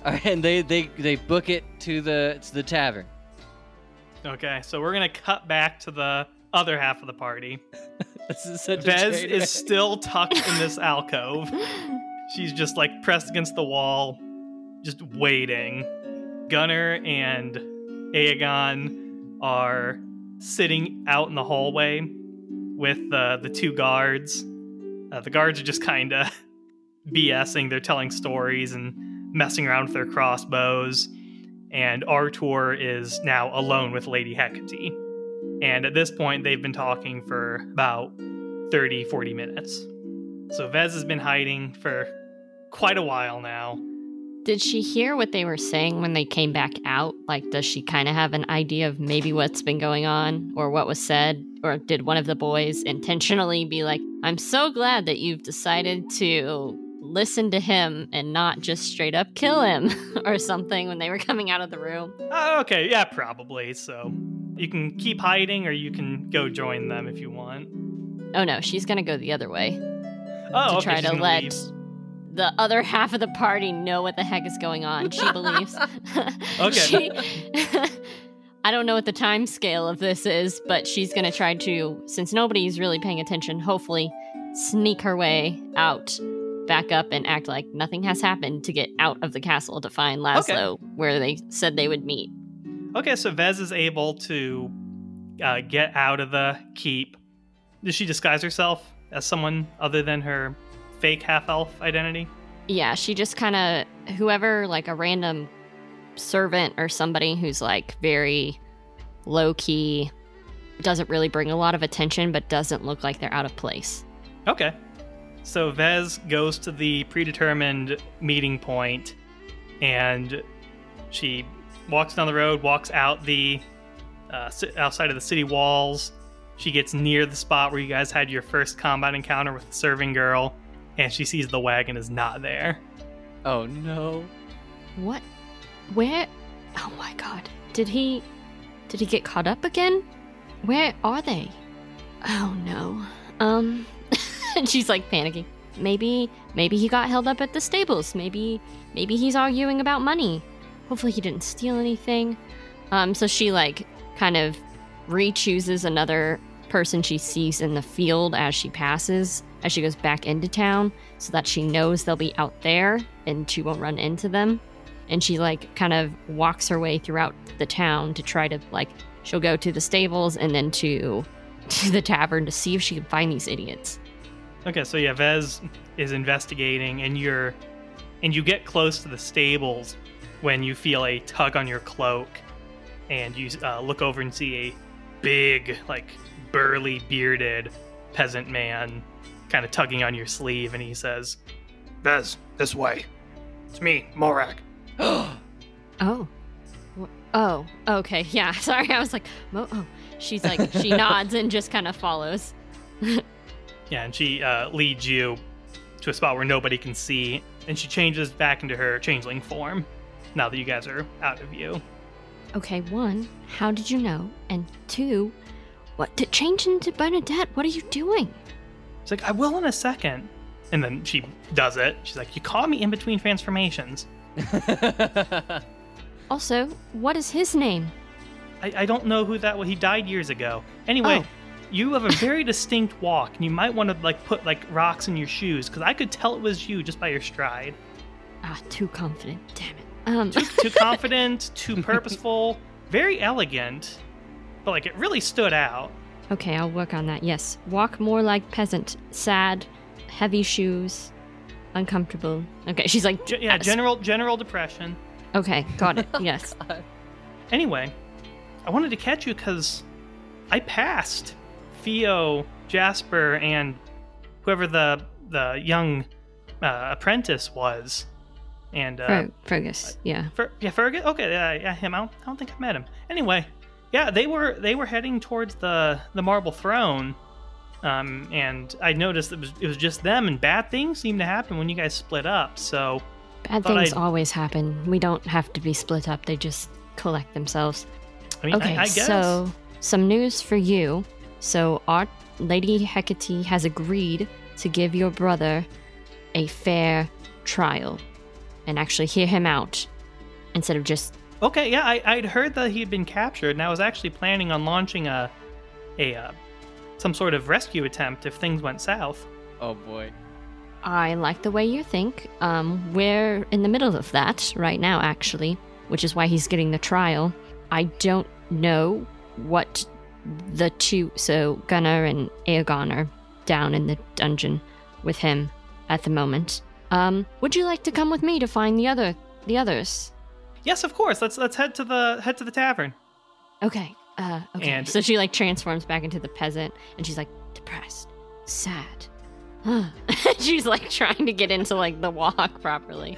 All right, and they they they book it to the to the tavern. Okay, so we're gonna cut back to the other half of the party. This is such Vez is wreck. still tucked in this alcove. She's just like pressed against the wall, just waiting. Gunnar and Aegon are sitting out in the hallway with uh, the two guards. Uh, the guards are just kind of BSing. They're telling stories and messing around with their crossbows. And Artur is now alone with Lady Hecate. And at this point, they've been talking for about 30, 40 minutes. So Vez has been hiding for quite a while now. Did she hear what they were saying when they came back out? Like, does she kind of have an idea of maybe what's been going on or what was said? Or did one of the boys intentionally be like, I'm so glad that you've decided to listen to him and not just straight up kill him or something when they were coming out of the room? Oh, okay, yeah, probably. So you can keep hiding or you can go join them if you want. Oh no, she's gonna go the other way Oh, to okay, try to let leave. the other half of the party know what the heck is going on. She believes. Okay. She- I don't know what the time scale of this is, but she's gonna try to, since nobody's really paying attention, hopefully sneak her way out, back up, and act like nothing has happened to get out of the castle to find Laszlo, where they said they would meet. Okay, so Vez is able to uh, get out of the keep. Does she disguise herself as someone other than her fake half elf identity? Yeah, she just kind of whoever like a random servant or somebody who's like very low key doesn't really bring a lot of attention but doesn't look like they're out of place. Okay. So Vez goes to the predetermined meeting point and she walks down the road, walks out the uh, outside of the city walls. She gets near the spot where you guys had your first combat encounter with the serving girl, and she sees the wagon is not there. Oh no. What? Where? Oh my god. Did he did he get caught up again? Where are they? Oh no. Um and she's like panicking. Maybe maybe he got held up at the stables. Maybe maybe he's arguing about money. Hopefully he didn't steal anything. Um so she like kind of re-chooses another person she sees in the field as she passes as she goes back into town so that she knows they'll be out there and she won't run into them and she like kind of walks her way throughout the town to try to like she'll go to the stables and then to to the tavern to see if she can find these idiots Okay, so yeah, Vez is investigating, and you're and you get close to the stables when you feel a tug on your cloak, and you uh, look over and see a big, like burly, bearded peasant man kind of tugging on your sleeve, and he says, Vez, this way. It's me, Morag. oh oh okay yeah sorry i was like Mo- oh she's like she nods and just kind of follows "Yeah," and she uh, leads you to a spot where nobody can see, and she changes back into her changeling form. Now that you guys are out of view. okay one how did you know and two what to change into bernadette what are you doing She's like, I will in a second. And then she does it. She's like, You caught me in between transformations. also what is his name I, I don't know who that was. He died years ago. Anyway, Oh. You have a very distinct walk, and you might want to like put like rocks in your shoes because I could tell it was you just by your stride. ah too confident damn it um Too, too confident, too purposeful, very elegant, but like it really stood out. Okay, I'll work on that. Yes. Walk more like peasant. Sad, heavy shoes, uncomfortable. Okay, she's like, Ge- yeah, general general depression. Okay, got it. Yes. Anyway, I wanted to catch you because I passed Theo, Jasper, and whoever the the young uh, apprentice was, and uh, Fer- Fergus. Yeah. Fer- yeah, Fergus. Okay, yeah, yeah, him. I don't, I don't think I met him. Anyway, yeah, they were they were heading towards the the marble throne, um, and I noticed it was it was just them, and bad things seem to happen when you guys split up. So Bad things I'd- always happen. We don't have to be split up. They just collect themselves. I mean, Okay, I, I guess. so some news for you. So our Lady Hecate has agreed to give your brother a fair trial and actually hear him out instead of just Okay, yeah, I, I'd heard that he had been captured, and I was actually planning on launching a, a, uh, some sort of rescue attempt if things went south. Oh boy. I like the way you think. Um, we're in the middle of that right now, actually, which is why he's getting the trial. I don't know what the two, so Gunnar and Aegon are down in the dungeon with him at the moment. Um, would you like to come with me to find the other, the others? Yes, of course. Let's let's head to the head to the tavern. Okay. Uh, okay. And- so she like transforms back into the peasant, and she's like depressed, sad. she's like trying to get into like the walk properly.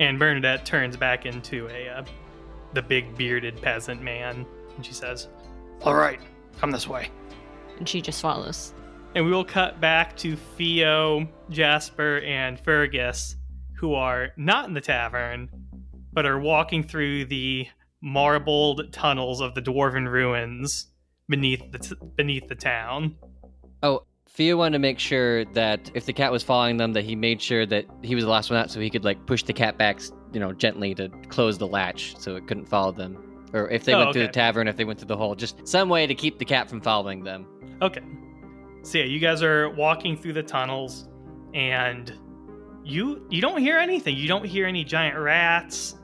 And Bernadette turns back into a uh, the big bearded peasant man, and she says, All right, come this way. and she just follows. and we will cut back to Theo, Jasper, and Fergus, who are not in the tavern, but are walking through the marbled tunnels of the dwarven ruins beneath the t- beneath the town. Oh, Theo wanted to make sure that if the cat was following them, that he made sure that he was the last one out, so he could like push the cat back, you know, gently to close the latch, so it couldn't follow them. Or if they Oh, went through okay. the tavern, if they went through the hole, just some way to keep the cat from following them. Okay. So yeah, you guys are walking through the tunnels, and you you don't hear anything. You don't hear any giant rats.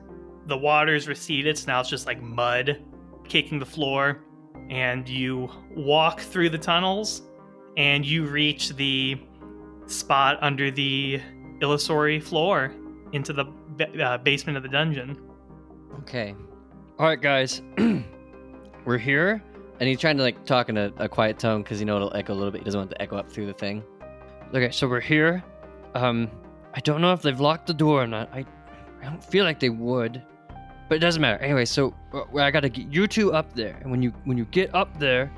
The water's receded, so now it's just like mud kicking the floor. And you walk through the tunnels, and you reach the spot under the illusory floor into the uh, basement of the dungeon. Okay. All right, guys, we're here. And he's trying to like talk in a, a quiet tone because you know it'll echo a little bit. He doesn't want to echo up through the thing. Okay, so we're here. Um, I don't know if they've locked the door or not. I, I don't feel like they would, but it doesn't matter. Anyway, so uh, I gotta get you two up there, and when you when you get up there,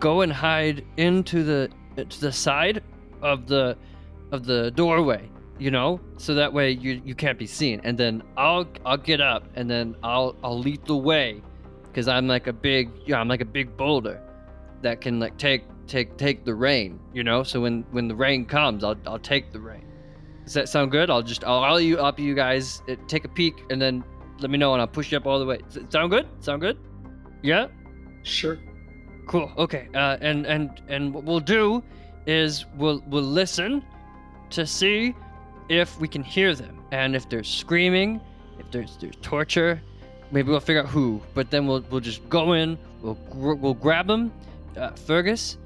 go and hide into the to the side of the of the doorway. You know, so that way you you can't be seen. And then I'll I'll get up, and then I'll I'll lead the way, because I'm like a big yeah I'm like a big boulder that can like take take take the rain, you know. So when when the rain comes, I'll I'll take the rain. Does that sound good? I'll just I'll all you up you guys uh, take a peek and then let me know and I'll push you up all the way. Sound good? Sound good? Yeah. Sure. Cool. Okay. Uh, and and and what we'll do is we'll we'll listen to see if we can hear them and if they're screaming, if there's there's torture, maybe we'll figure out who. But then we'll we'll just go in. We'll gr- we'll grab them. Uh, Fergus,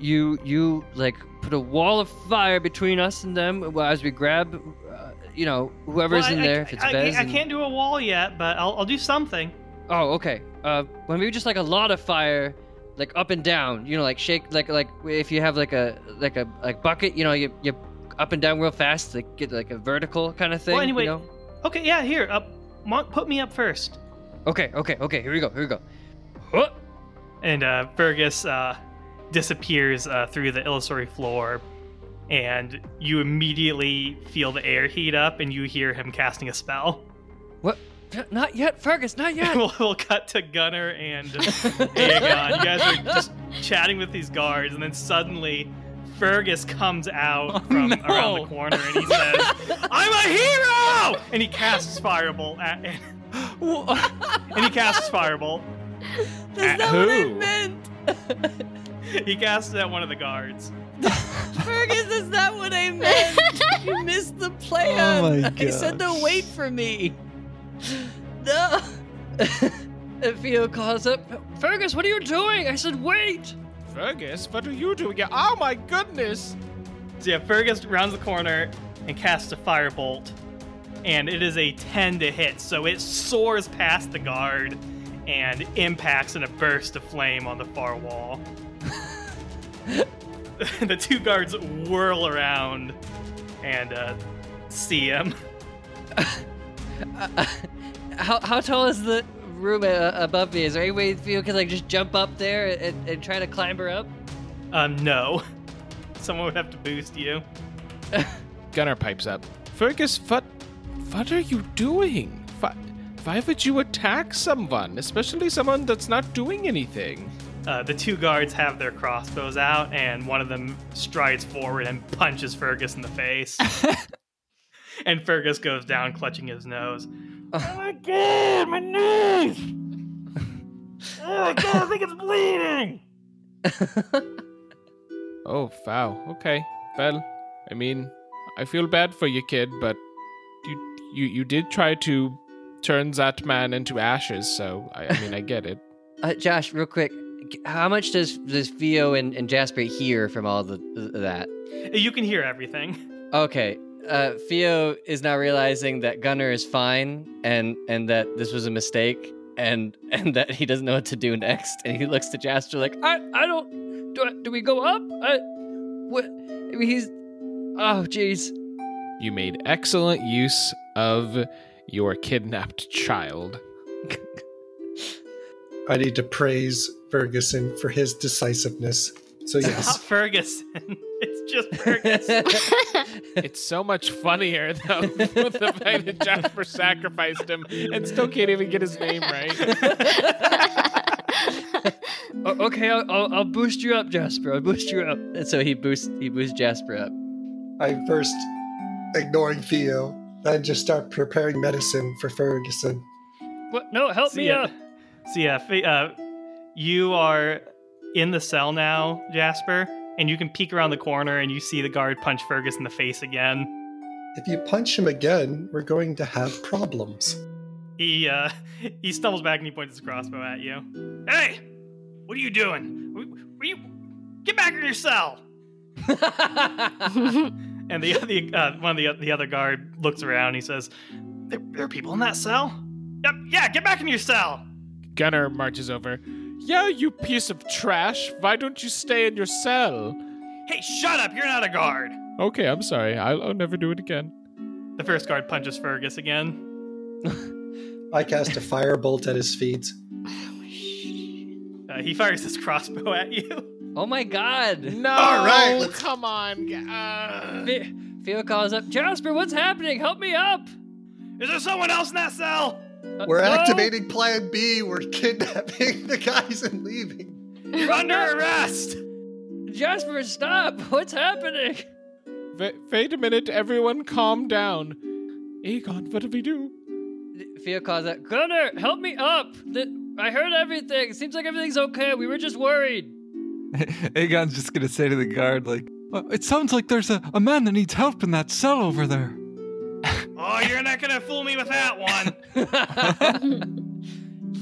you you like put a wall of fire between us and them as we grab, uh, you know, whoever's Well, in I- there. I, if it's I, Vez I and- can't do a wall yet, but I'll, I'll do something. Oh, okay. Uh, well, maybe just like a lot of fire, like up and down. You know, like shake, like like if you have like a like a like bucket. You know, you you up and down real fast, like get like a vertical kind of thing. well, anyway, You know? okay, yeah, here, up, put me up first. Okay, okay, okay. Here we go. Here we go. Huh. And uh, Fergus uh, disappears uh, through the illusory floor, and you immediately feel the air heat up, and you hear him casting a spell. What? Not yet, Fergus. Not yet. we'll, we'll cut to Gunnar and Aegon. You guys are just chatting with these guards, and then suddenly Fergus comes out Oh, from no. around the corner, and he says, "I'm a hero!" And he casts Firebolt at, and, and he casts Firebolt. That's not what I meant. He casts it at one of the guards. Fergus, is that what I meant. you missed the plan. Oh my I said to gosh. wait for me. No. And Theo calls up, Fergus. What are you doing? I said, wait. Fergus, what are you doing? here? Oh my goodness! So yeah, Fergus rounds the corner and casts a firebolt, and it is a 10 to hit. So it soars past the guard and impacts in a burst of flame on the far wall. the two guards whirl around and uh, see him. How how tall is the room uh, above me? Is there any way you can like just jump up there and, and try to climber up? Um, no. Someone would have to boost you. Gunnar pipes up. Fergus, what, what are you doing? Why, why would you attack someone, especially someone that's not doing anything? Uh, the two guards have their crossbows out, and one of them strides forward and punches Fergus in the face. and Fergus goes down, clutching his nose. Oh my god, my nose! oh my god, I think it's bleeding! Oh, wow. Okay. Well, I mean, I feel bad for your kid, but you you you did try to turn that man into ashes, so I, I mean, I get it. Uh, Josh, real quick, how much does does Theo and, and Jasper hear from all the, the that? You can hear everything. Okay. Uh, Theo is now realizing that Gunnar is fine and and that this was a mistake and and that he doesn't know what to do next. And he looks to Jasper like, I I don't. Do I, do we go up? I, what? I mean, he's. Oh, jeez. You made excellent use of your kidnapped child. I need to praise Ferguson for his decisiveness. So Not yes, Ferguson. It's just Fergus. It's so much funnier though with the fact that Jasper sacrificed him and still can't even get his name right. O- okay, I'll, I'll I'll boost you up, Jasper. I'll boost you up. and so he boosts he boosts Jasper up. I'm first ignoring Theo, then just start preparing medicine for Ferguson. What? No, help So me yeah, up. so yeah, uh, you are in the cell now, Jasper, and you can peek around the corner and you see the guard punch Fergus in the face again. If you punch him again, we're going to have problems. He uh, he stumbles back and he points his crossbow at you. Hey, what are you doing? Were- were you get back in your cell? And the the uh, one of the the other guard looks around. He says, "There, there are people in that cell. Yep, yeah, get back in your cell." Gunnar marches over. Yeah, you piece of trash. Why don't you stay in your cell? Hey, shut up! You're not a guard. Okay, I'm sorry. I'll, I'll never do it again. The first guard punches Fergus again. I cast a firebolt at his feet. Uh, he fires his crossbow at you. oh my god. No, All right, let's- come on. g- Uh, Fe- Theo calls up, Jasper, what's happening? Help me up. Is there someone else in that cell? Uh, We're no. activating Plan B. We're kidnapping the guys and leaving. You're under arrest. Jasper, stop. What's happening? wa- wait a minute, everyone, calm down. Aegon, what do we do? Theo calls out, Gunnar, help me up. The, I heard everything. It seems like everything's okay. We were just worried. Aegon's just gonna say to the guard, like, Uh, It sounds like there's a, a man that needs help in that cell over there. Oh, you're not gonna fool me with that one.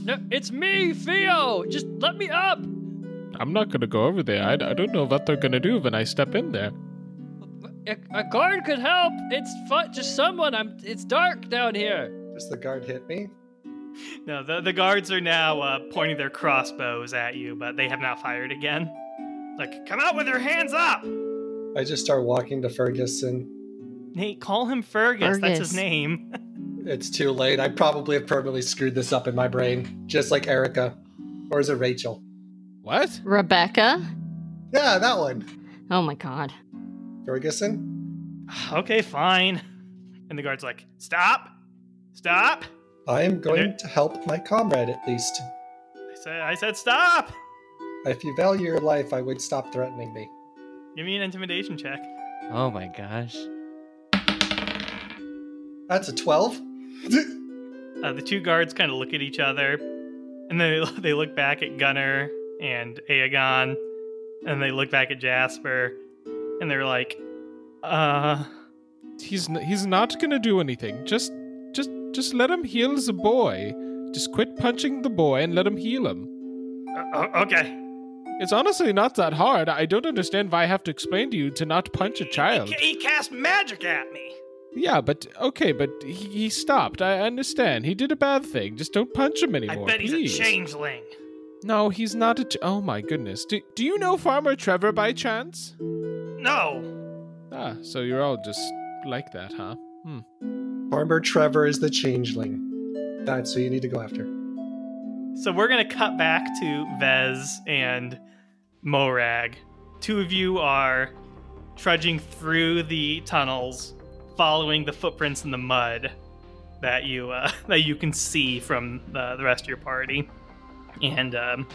No, it's me, Theo. Just let me up. I'm not gonna go over there. I, I don't know what they're gonna do when I step in there. A, a guard could help. It's fun. Just someone. I'm. It's dark down here. Does the guard hit me? no, the the guards are now uh, pointing their crossbows at you, but they have not fired again. Like, come out with your hands up. I just start walking to Ferguson. Nate, call him Fergus. That's his name. It's too late. I probably have permanently screwed this up in my brain, just like Erica. Or is it Rachel? What? Rebecca? Yeah, that one. Oh my god. Ferguson? okay, fine. And the guard's like, stop, stop. I am going to help my comrade at least. I said, I said, stop. If you value your life, I would stop threatening me. Give me an intimidation check. Oh my gosh. That's a 12. Uh, the two guards kind of look at each other, and then they, they look back at Gunnar and Aegon, and they look back at Jasper, and they're like, uh, He's n- he's not gonna do anything. Just just just let him heal the boy. Just quit punching the boy and let him heal him. uh, uh, okay. It's honestly not that hard. I don't understand why I have to explain to you to not punch a child. He, he cast magic at me. Yeah, but okay, but he, he stopped. I understand. He did a bad thing. Just don't punch him anymore. I anymore. bet he's please. a changeling. No, he's not a. Ch- oh my goodness. Do, do you know Farmer Trevor by chance? No. Ah, so you're all just like that, huh? Hmm. Farmer Trevor is the changeling. That's who you need to go after. So we're gonna cut back to Vez and Morag. Two of you are trudging through the tunnels, following the footprints in the mud that you uh, that you can see from the, the rest of your party. And um,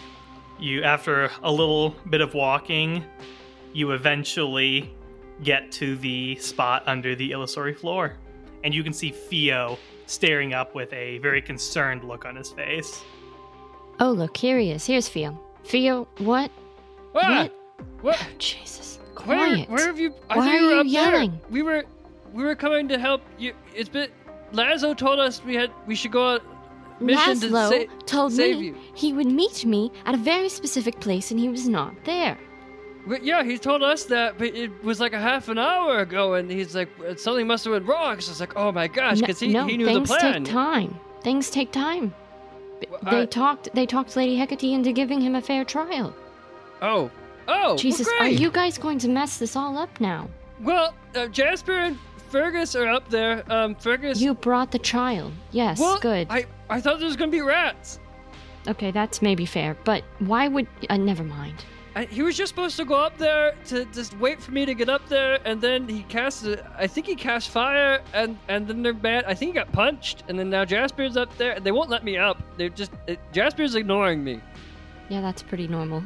you, after a little bit of walking, you eventually get to the spot under the illusory floor, and you can see Theo staring up with a very concerned look on his face. Oh, look, here he is. Here's Theo. Theo, what? Ah! What? What? Oh, Jesus. Where, Quiet. where have you? I Why are you were you up yelling? there. We were, we were coming to help you. It's been. Laszlo told us we had we should go on mission to Laszlo sa- told save me you. he would meet me at a very specific place and he was not there. But yeah, he told us that, but it was like a half an hour ago, and he's like, something must have went wrong. So it's like, oh my gosh, because he, no, he knew the plan. things take time. Things take time. Well, they I- talked. They talked Lady Hecate into giving him a fair trial. Oh, oh, well, Jesus, are you guys going to mess this all up now? Well, uh, Jasper and Fergus are up there. Um, Fergus. You brought the child. Yes, well, good. I I thought there was gonna be rats. Okay, that's maybe fair, but why would? Uh, never mind. I, he was just supposed to go up there to just wait for me to get up there, and then he cast. I think he cast fire, and and then they're bad. I think he got punched, and then now Jasper's up there. and They won't let me up. They're just uh, Jasper's ignoring me. Yeah, that's pretty normal.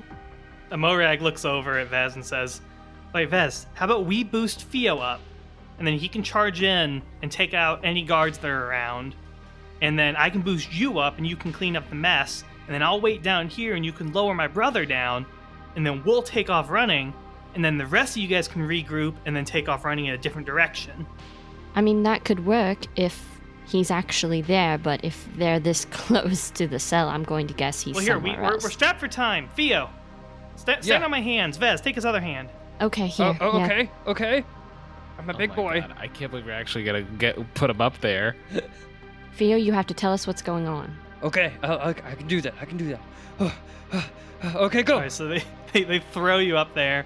The Morag looks over at Vez and says, Wait, Vez, how about we boost Theo up? And then he can charge in and take out any guards that are around. And then I can boost you up and you can clean up the mess. And then I'll wait down here and you can lower my brother down. And then we'll take off running. And then the rest of you guys can regroup and then take off running in a different direction. I mean, that could work if he's actually there, but if they're this close to the cell, I'm going to guess he's well, here, we, somewhere we're, else. we're strapped for time. Theo, sta- stand Yeah. on my hands. Vez, take his other hand. Okay, here. oh, oh, yeah. okay, okay. I'm a Oh big boy. God, I can't believe we're actually gonna get put him up there. Theo, you have to tell us what's going on. Okay, I, I, I can do that. I can do that. okay, go. All right, so they, they, they throw you up there,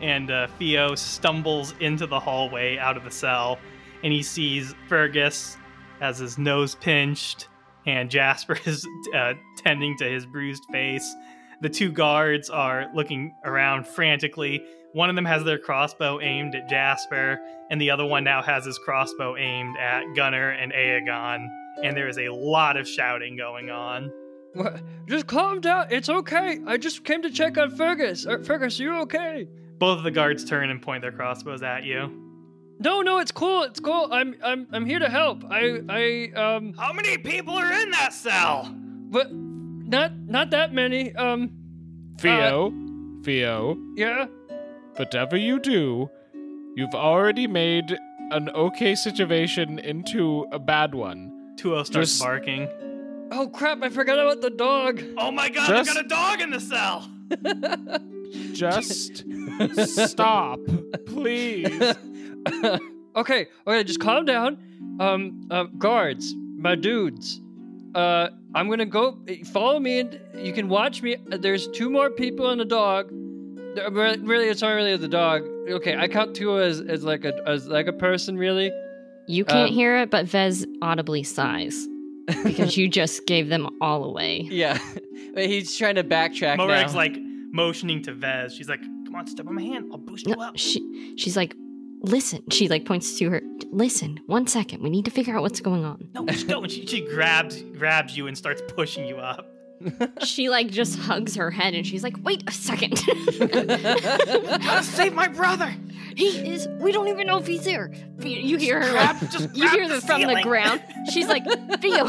and uh, Theo stumbles into the hallway out of the cell, and he sees Fergus has his nose pinched, and Jasper is uh, tending to his bruised face. The two guards are looking around frantically. One of them has their crossbow aimed at Jasper, and the other one now has his crossbow aimed at Gunnar and Aegon. And there is a lot of shouting going on. What? Just calm down. It's okay. I just came to check on Fergus. Uh, Fergus, are you okay? Both of the guards turn and point their crossbows at you. No, no, it's cool. It's cool. I'm, I'm, I'm here to help. I, I, um, How many people are in that cell? but not, not that many. Um, Theo, Theo, yeah. Whatever you do, you've already made an okay situation into a bad one. Tuo starts Just- barking. Oh crap! I forgot about the dog. Oh my god, Just- I got a dog in the cell! Just stop, please. okay, okay, just calm down. Um, uh, guards, my dudes. Uh, I'm gonna go. Follow me, and you can watch me. Uh, There's two more people and a dog. Uh, re- Really, it's not really the dog. Okay, I count two as, as like a as like a person. Really. You can't Um, hear it, but Vez audibly sighs because you just gave them all away. Yeah, he's trying to backtrack Morag's now. like motioning to Vez. She's like, "Come on, step on my hand. I'll boost you No, up." she, she's like, listen. She like points to her. Listen, one second. We need to figure out what's going on. No, just go. And she, she grabs grabs you and starts pushing you up. She like just hugs her head and she's like, wait a second. Gotta save my brother! he is. We don't even know if he's there. You- You hear her like. Grab, just You hear the the from the ground. She's like, Theo.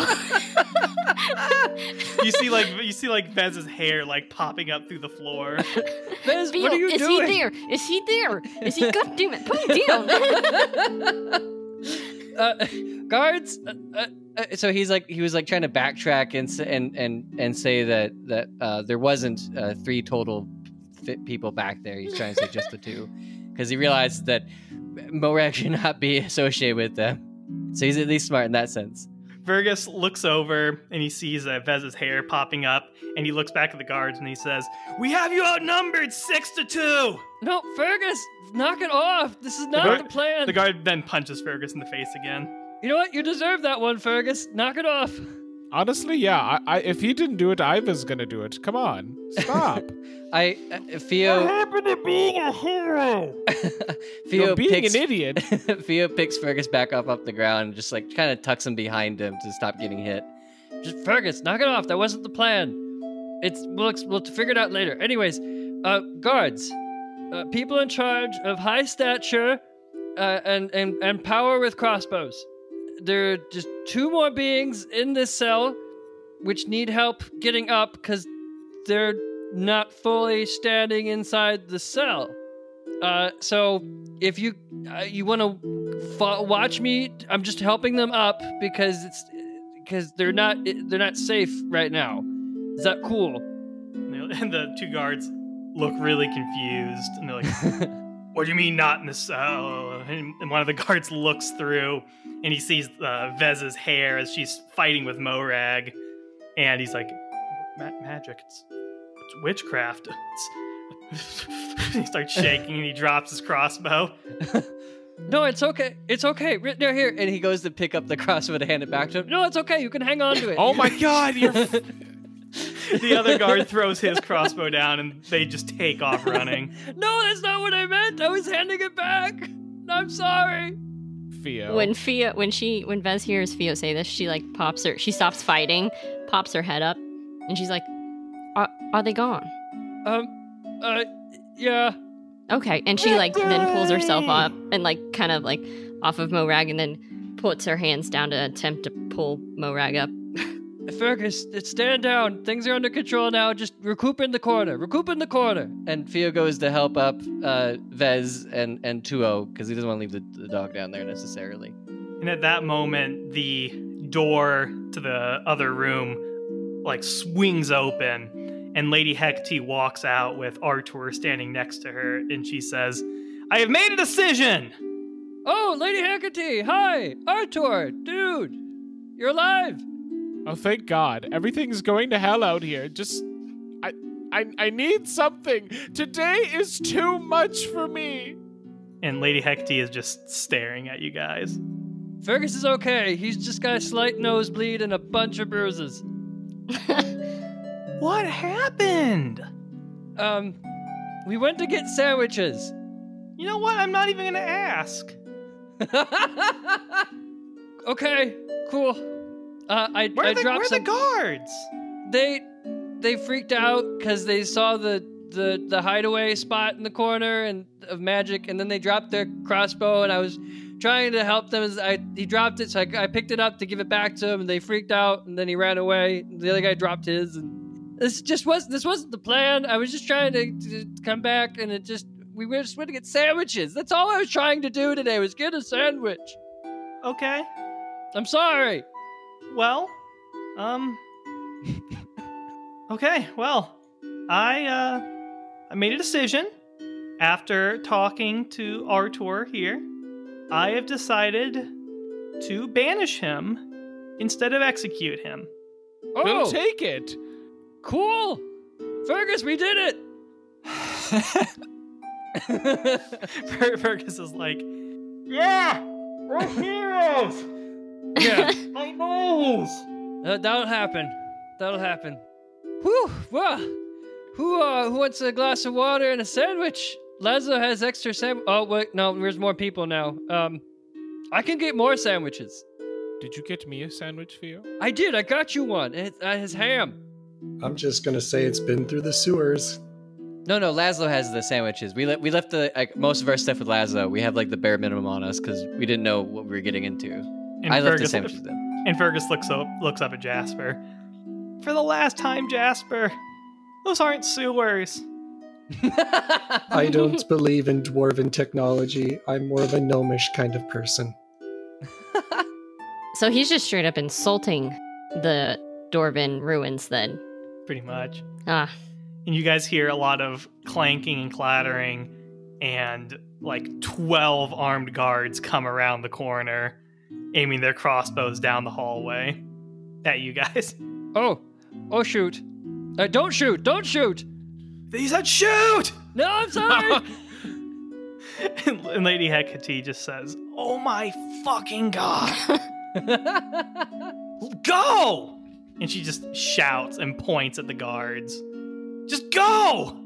You see like you see like Vez's hair like popping up through the floor. Vez, Theo, what are you is doing? he there? Is he there? Is he? God damn it! Put him down. Uh, guards. Uh, uh, Uh, so he's like he was like trying to backtrack and and and and say that that uh, there wasn't uh, three total fi- people back there. He's trying to say just the two, because he realized that Morag should not be associated with them. So he's at least smart in that sense. Fergus looks over and he sees uh, Vez's hair popping up, and he looks back at the guards and he says, "We have you outnumbered six to two. No, Fergus, knock it off. This is not guard- the plan. The guard then punches Fergus in the face again. You know what? You deserve that one, Fergus. Knock it off. Honestly, yeah. I, I, if he didn't do it, I was gonna do it. Come on, stop. I uh, Theo happened to being a hero? Theo You're being picks an idiot. Theo picks Fergus back up off the ground and just like kind of tucks him behind him to stop getting hit. Just Fergus, knock it off. That wasn't the plan. It's we'll we'll figure it out later. Anyways, uh, guards, uh, people in charge of high stature, uh, and and and power with crossbows. There are just two more beings in this cell, which need help getting up because they're not fully standing inside the cell. Uh, so if you uh, you want to fo- watch me, I'm just helping them up because it's because they're not they're not safe right now. Is that cool? And the- And the two guards look really confused, and they're like, "What do you mean not in the cell?" And and one of the guards looks through, and he sees uh, Vez's hair as she's fighting with Morag, and he's like, Ma- "Magic, it's, it's witchcraft." It's... he starts shaking, and he drops his crossbow. No, it's okay. It's okay. Right there, here. And he goes to pick up the crossbow to hand it back to him. No, it's okay. You can hang on to it. oh my god, you're. F- The other guard throws his crossbow down, and they just take off running. no, that's not what I meant. I was handing it back. I'm sorry. Theo. When Fio, when she, when Vez hears Fio say this, she like pops her, she stops fighting, pops her head up, and she's like, "Are, are they gone?" Um, uh, yeah. Okay, and she like then pulls herself up and like kind of like off of Morag, and then puts her hands down to attempt to pull Morag up. Fergus, stand down. Things are under control now. Just recoup in the corner. Recoup in the corner. And Theo goes to help up uh, Vez and and Tuo because he doesn't want to leave the, the dog down there necessarily. And at that moment, the door to the other room like swings open, and Lady Hecate walks out with Artur standing next to her, and she says, "I have made a decision." Oh, Lady Hecate. Hi, Artur, dude. You're alive. Oh, thank God. Everything's going to hell out here. Just. I, I, I need something. Today is too much for me. And Lady Hecate is just staring at you guys. Fergus is okay. He's just got a slight nosebleed and a bunch of bruises. What happened? Um, we went to get sandwiches. You know what? I'm not even gonna ask. okay, cool. Uh, I Where I are the, dropped where some. the guards? they they freaked out because they saw the the the hideaway spot in the corner and of magic, and then they dropped their crossbow, and I was trying to help them. As I he dropped it, so I, I picked it up to give it back to him, and they freaked out, and then he ran away. The other guy dropped his, and this just was this wasn't the plan. I was just trying to, to come back, and it just we were just went to get sandwiches. That's all I was trying to do today was get a sandwich. Okay. I'm sorry. Well, um. okay. Well, I uh, I made a decision after talking to Artur here. I have decided to banish him instead of execute him. Oh, We'll take it. cool, Fergus, we did it. Fergus is like, yeah, we're heroes. Yeah. My nose. Uh, that'll happen. That'll happen. Whew. Well, who uh, who wants a glass of water and a sandwich? Laszlo has extra sandwich. Oh wait, no, there's more people now. Um, I can get more sandwiches. Did you get me a sandwich, Theo? I did. I got you one. It uh, has ham. I'm just gonna say it's been through the sewers. No, no, Laszlo has the sandwiches. We le- we left the like most of our stuff with Laszlo. We have like the bare minimum on us because we didn't know what we were getting into. And I left the Fergus, sandwiches with them. and Fergus looks up looks up at Jasper. For the last time, Jasper, those aren't sewers. I don't believe in dwarven technology. I'm more of a gnomish kind of person. So he's just straight up insulting the Dwarven ruins then. Pretty much. Ah, and you guys hear a lot of clanking and clattering, and like 12 armed guards come around the corner, aiming their crossbows down the hallway at you guys. Oh, oh shoot! Uh, don't shoot! Don't shoot! He said, shoot! No, I'm sorry. and Lady Hecate just says, Oh my fucking god! Go! And she just shouts and points at the guards. Just go!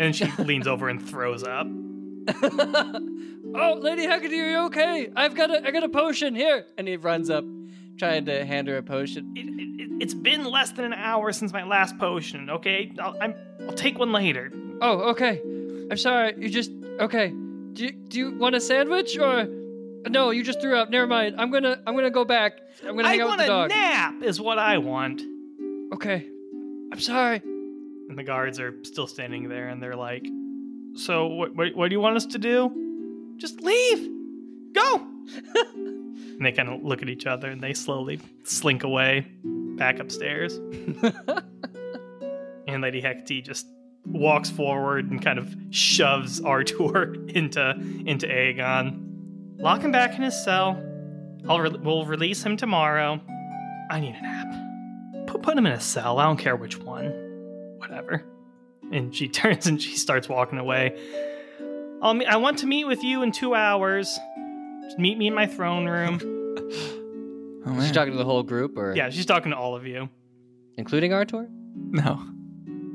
And she leans over and throws up. oh, Lady Hecate, are you okay? I've got a, I got a potion here. and he runs up, trying to hand her a potion. It, it, it's been less than an hour since my last potion, okay? I'll, I'm, I'll take one later. Oh, okay. I'm sorry. You just okay. Do you, do you want a sandwich or no? You just threw up. Never mind. I'm gonna I'm gonna go back. I'm gonna hang I out with the dog. I want a nap, is what I want. Okay. I'm sorry. And the guards are still standing there and they're like, So, what, what, what do you want us to do? Just leave! Go! and they kind of look at each other and they slowly slink away back upstairs. and Lady Hecate just walks forward and kind of shoves Artur into, into Aegon. Lock him back in his cell. I'll re- we'll release him tomorrow. I need a nap. Put, put him in a cell. I don't care which one whatever. And she turns and she starts walking away. I'll me- I want to meet with you in two hours. Just meet me in my throne room. Oh She's talking to the whole group, or Yeah, she's talking to all of you. including Artur. No.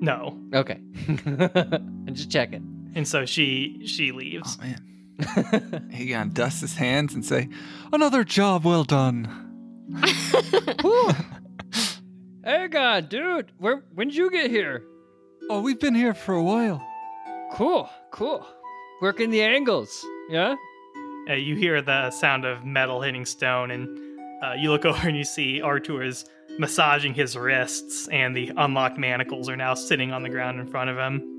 No, Okay, I'm just checking. and so she she leaves. Oh man. Aegon dusts his hands and say, Another job well done. Whew. hey, God, dude, where when'd you get here? Oh, we've been here for a while. Cool, cool. Working the angles, yeah. Uh, you hear the sound of metal hitting stone, and uh, you look over and you see Artur is massaging his wrists, and the unlocked manacles are now sitting on the ground in front of him.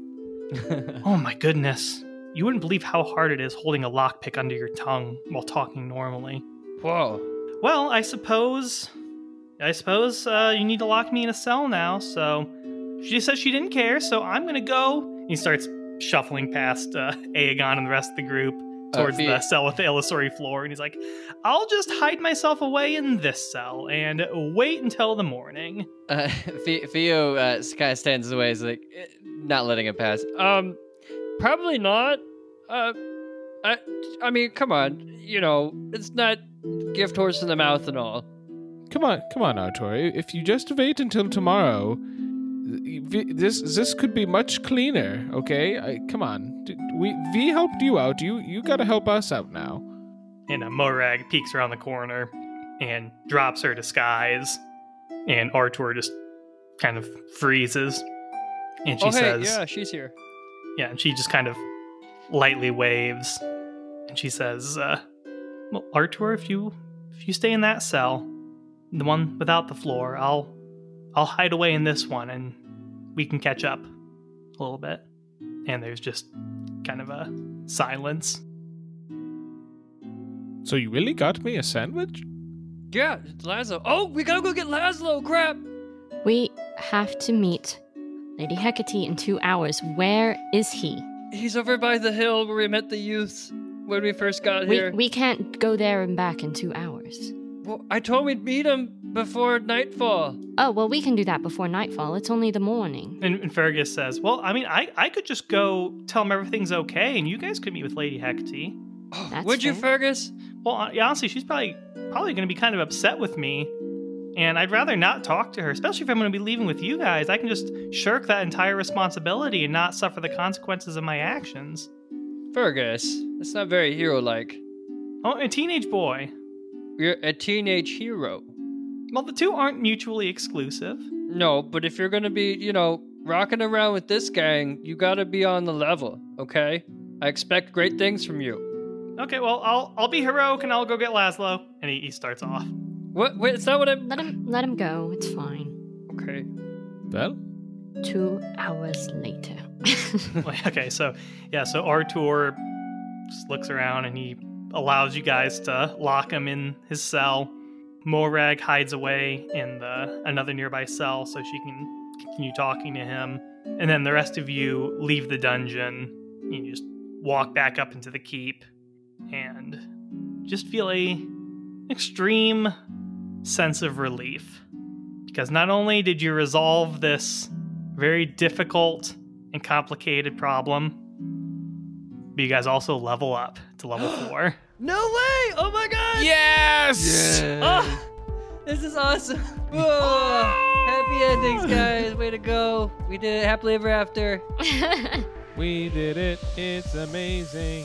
Oh my goodness. You wouldn't believe how hard it is holding a lockpick under your tongue while talking normally. Whoa. Well, I suppose. I suppose uh, you need to lock me in a cell now, so. She just said she didn't care, so I'm gonna go. He starts shuffling past uh, Aegon and the rest of the group towards Fia- the cell with the illusory floor, and he's like, I'll just hide myself away in this cell and wait until the morning. Uh, Theo, Theo uh, kind of stands away, is like eh, not letting it pass. Um, probably not. Uh, I, I mean, come on. You know, it's not gift horse in the mouth and all. Come on, come on, Artur. If you just wait until tomorrow, v- this this could be much cleaner. Okay, I, come on. D- We V helped you out. You you gotta help us out now. And uh, Morag peeks around the corner and drops her disguise, and Artur just kind of freezes. And she oh, hey, says, yeah, she's here. Yeah, and she just kind of lightly waves, and she says, uh, "Well, Artur, if you if you stay in that cell, the one without the floor, I'll I'll hide away in this one, and we can catch up a little bit." And there's just kind of a silence. So you really got me a sandwich? Yeah, it's Laszlo. Oh, we gotta go get Laszlo. Crap. We have to meet Lady Hecate in two hours. Where is he? He's over by the hill where we met the youths when we first got We, here. we can't go there and back in two hours. Well, I told we'd meet him before nightfall. Oh, well, we can do that before nightfall. It's only the morning. And, and Fergus says, "Well, I mean, I I could just go tell him everything's okay, and you guys could meet with Lady Hecate." Oh, That's would you. Fergus? Well, hon- yeah, honestly, she's probably probably going to be kind of upset with me, and I'd rather not talk to her, especially if I'm going to be leaving with you guys. I can just shirk that entire responsibility and not suffer the consequences of my actions. Fergus, that's not very hero-like. Oh, a teenage boy. You're a teenage hero. Well, the two aren't mutually exclusive. No, but if you're gonna be, you know, rocking around with this gang, you gotta be on the level, okay? I expect great things from you. Okay, well, I'll I'll be heroic and I'll go get Laszlo. And he, he starts off. What? Wait, it's not what I'm. Let him let him go. It's fine. Okay. Well, Two hours later. Okay, so yeah, so Artur just looks around and he allows you guys to lock him in his cell. Morag hides away in the another nearby cell so she can continue talking to him. And then the rest of you leave the dungeon. You just walk back up into the keep and just feel a extreme sense of relief. Because not only did you resolve this very difficult and complicated problem, but you guys also level up to level four. No way! Oh my god! Yes! Ah, this is awesome. Whoa. Happy endings, guys. Way to go. We did it happily ever after. We did it. It's amazing.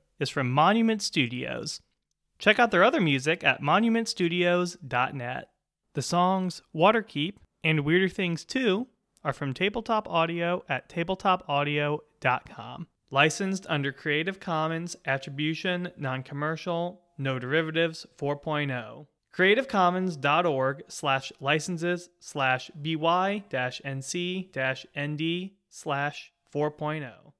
is from Monument Studios. Check out their other music at monumentstudios.net. The songs Waterkeep and Weirder Things 2 are from Tabletop Audio at tabletopaudio.com. Licensed under Creative Commons Attribution, Non Commercial, No Derivatives 4.0. CreativeCommons.org slash licenses slash by dash nc dash nd slash 4.0.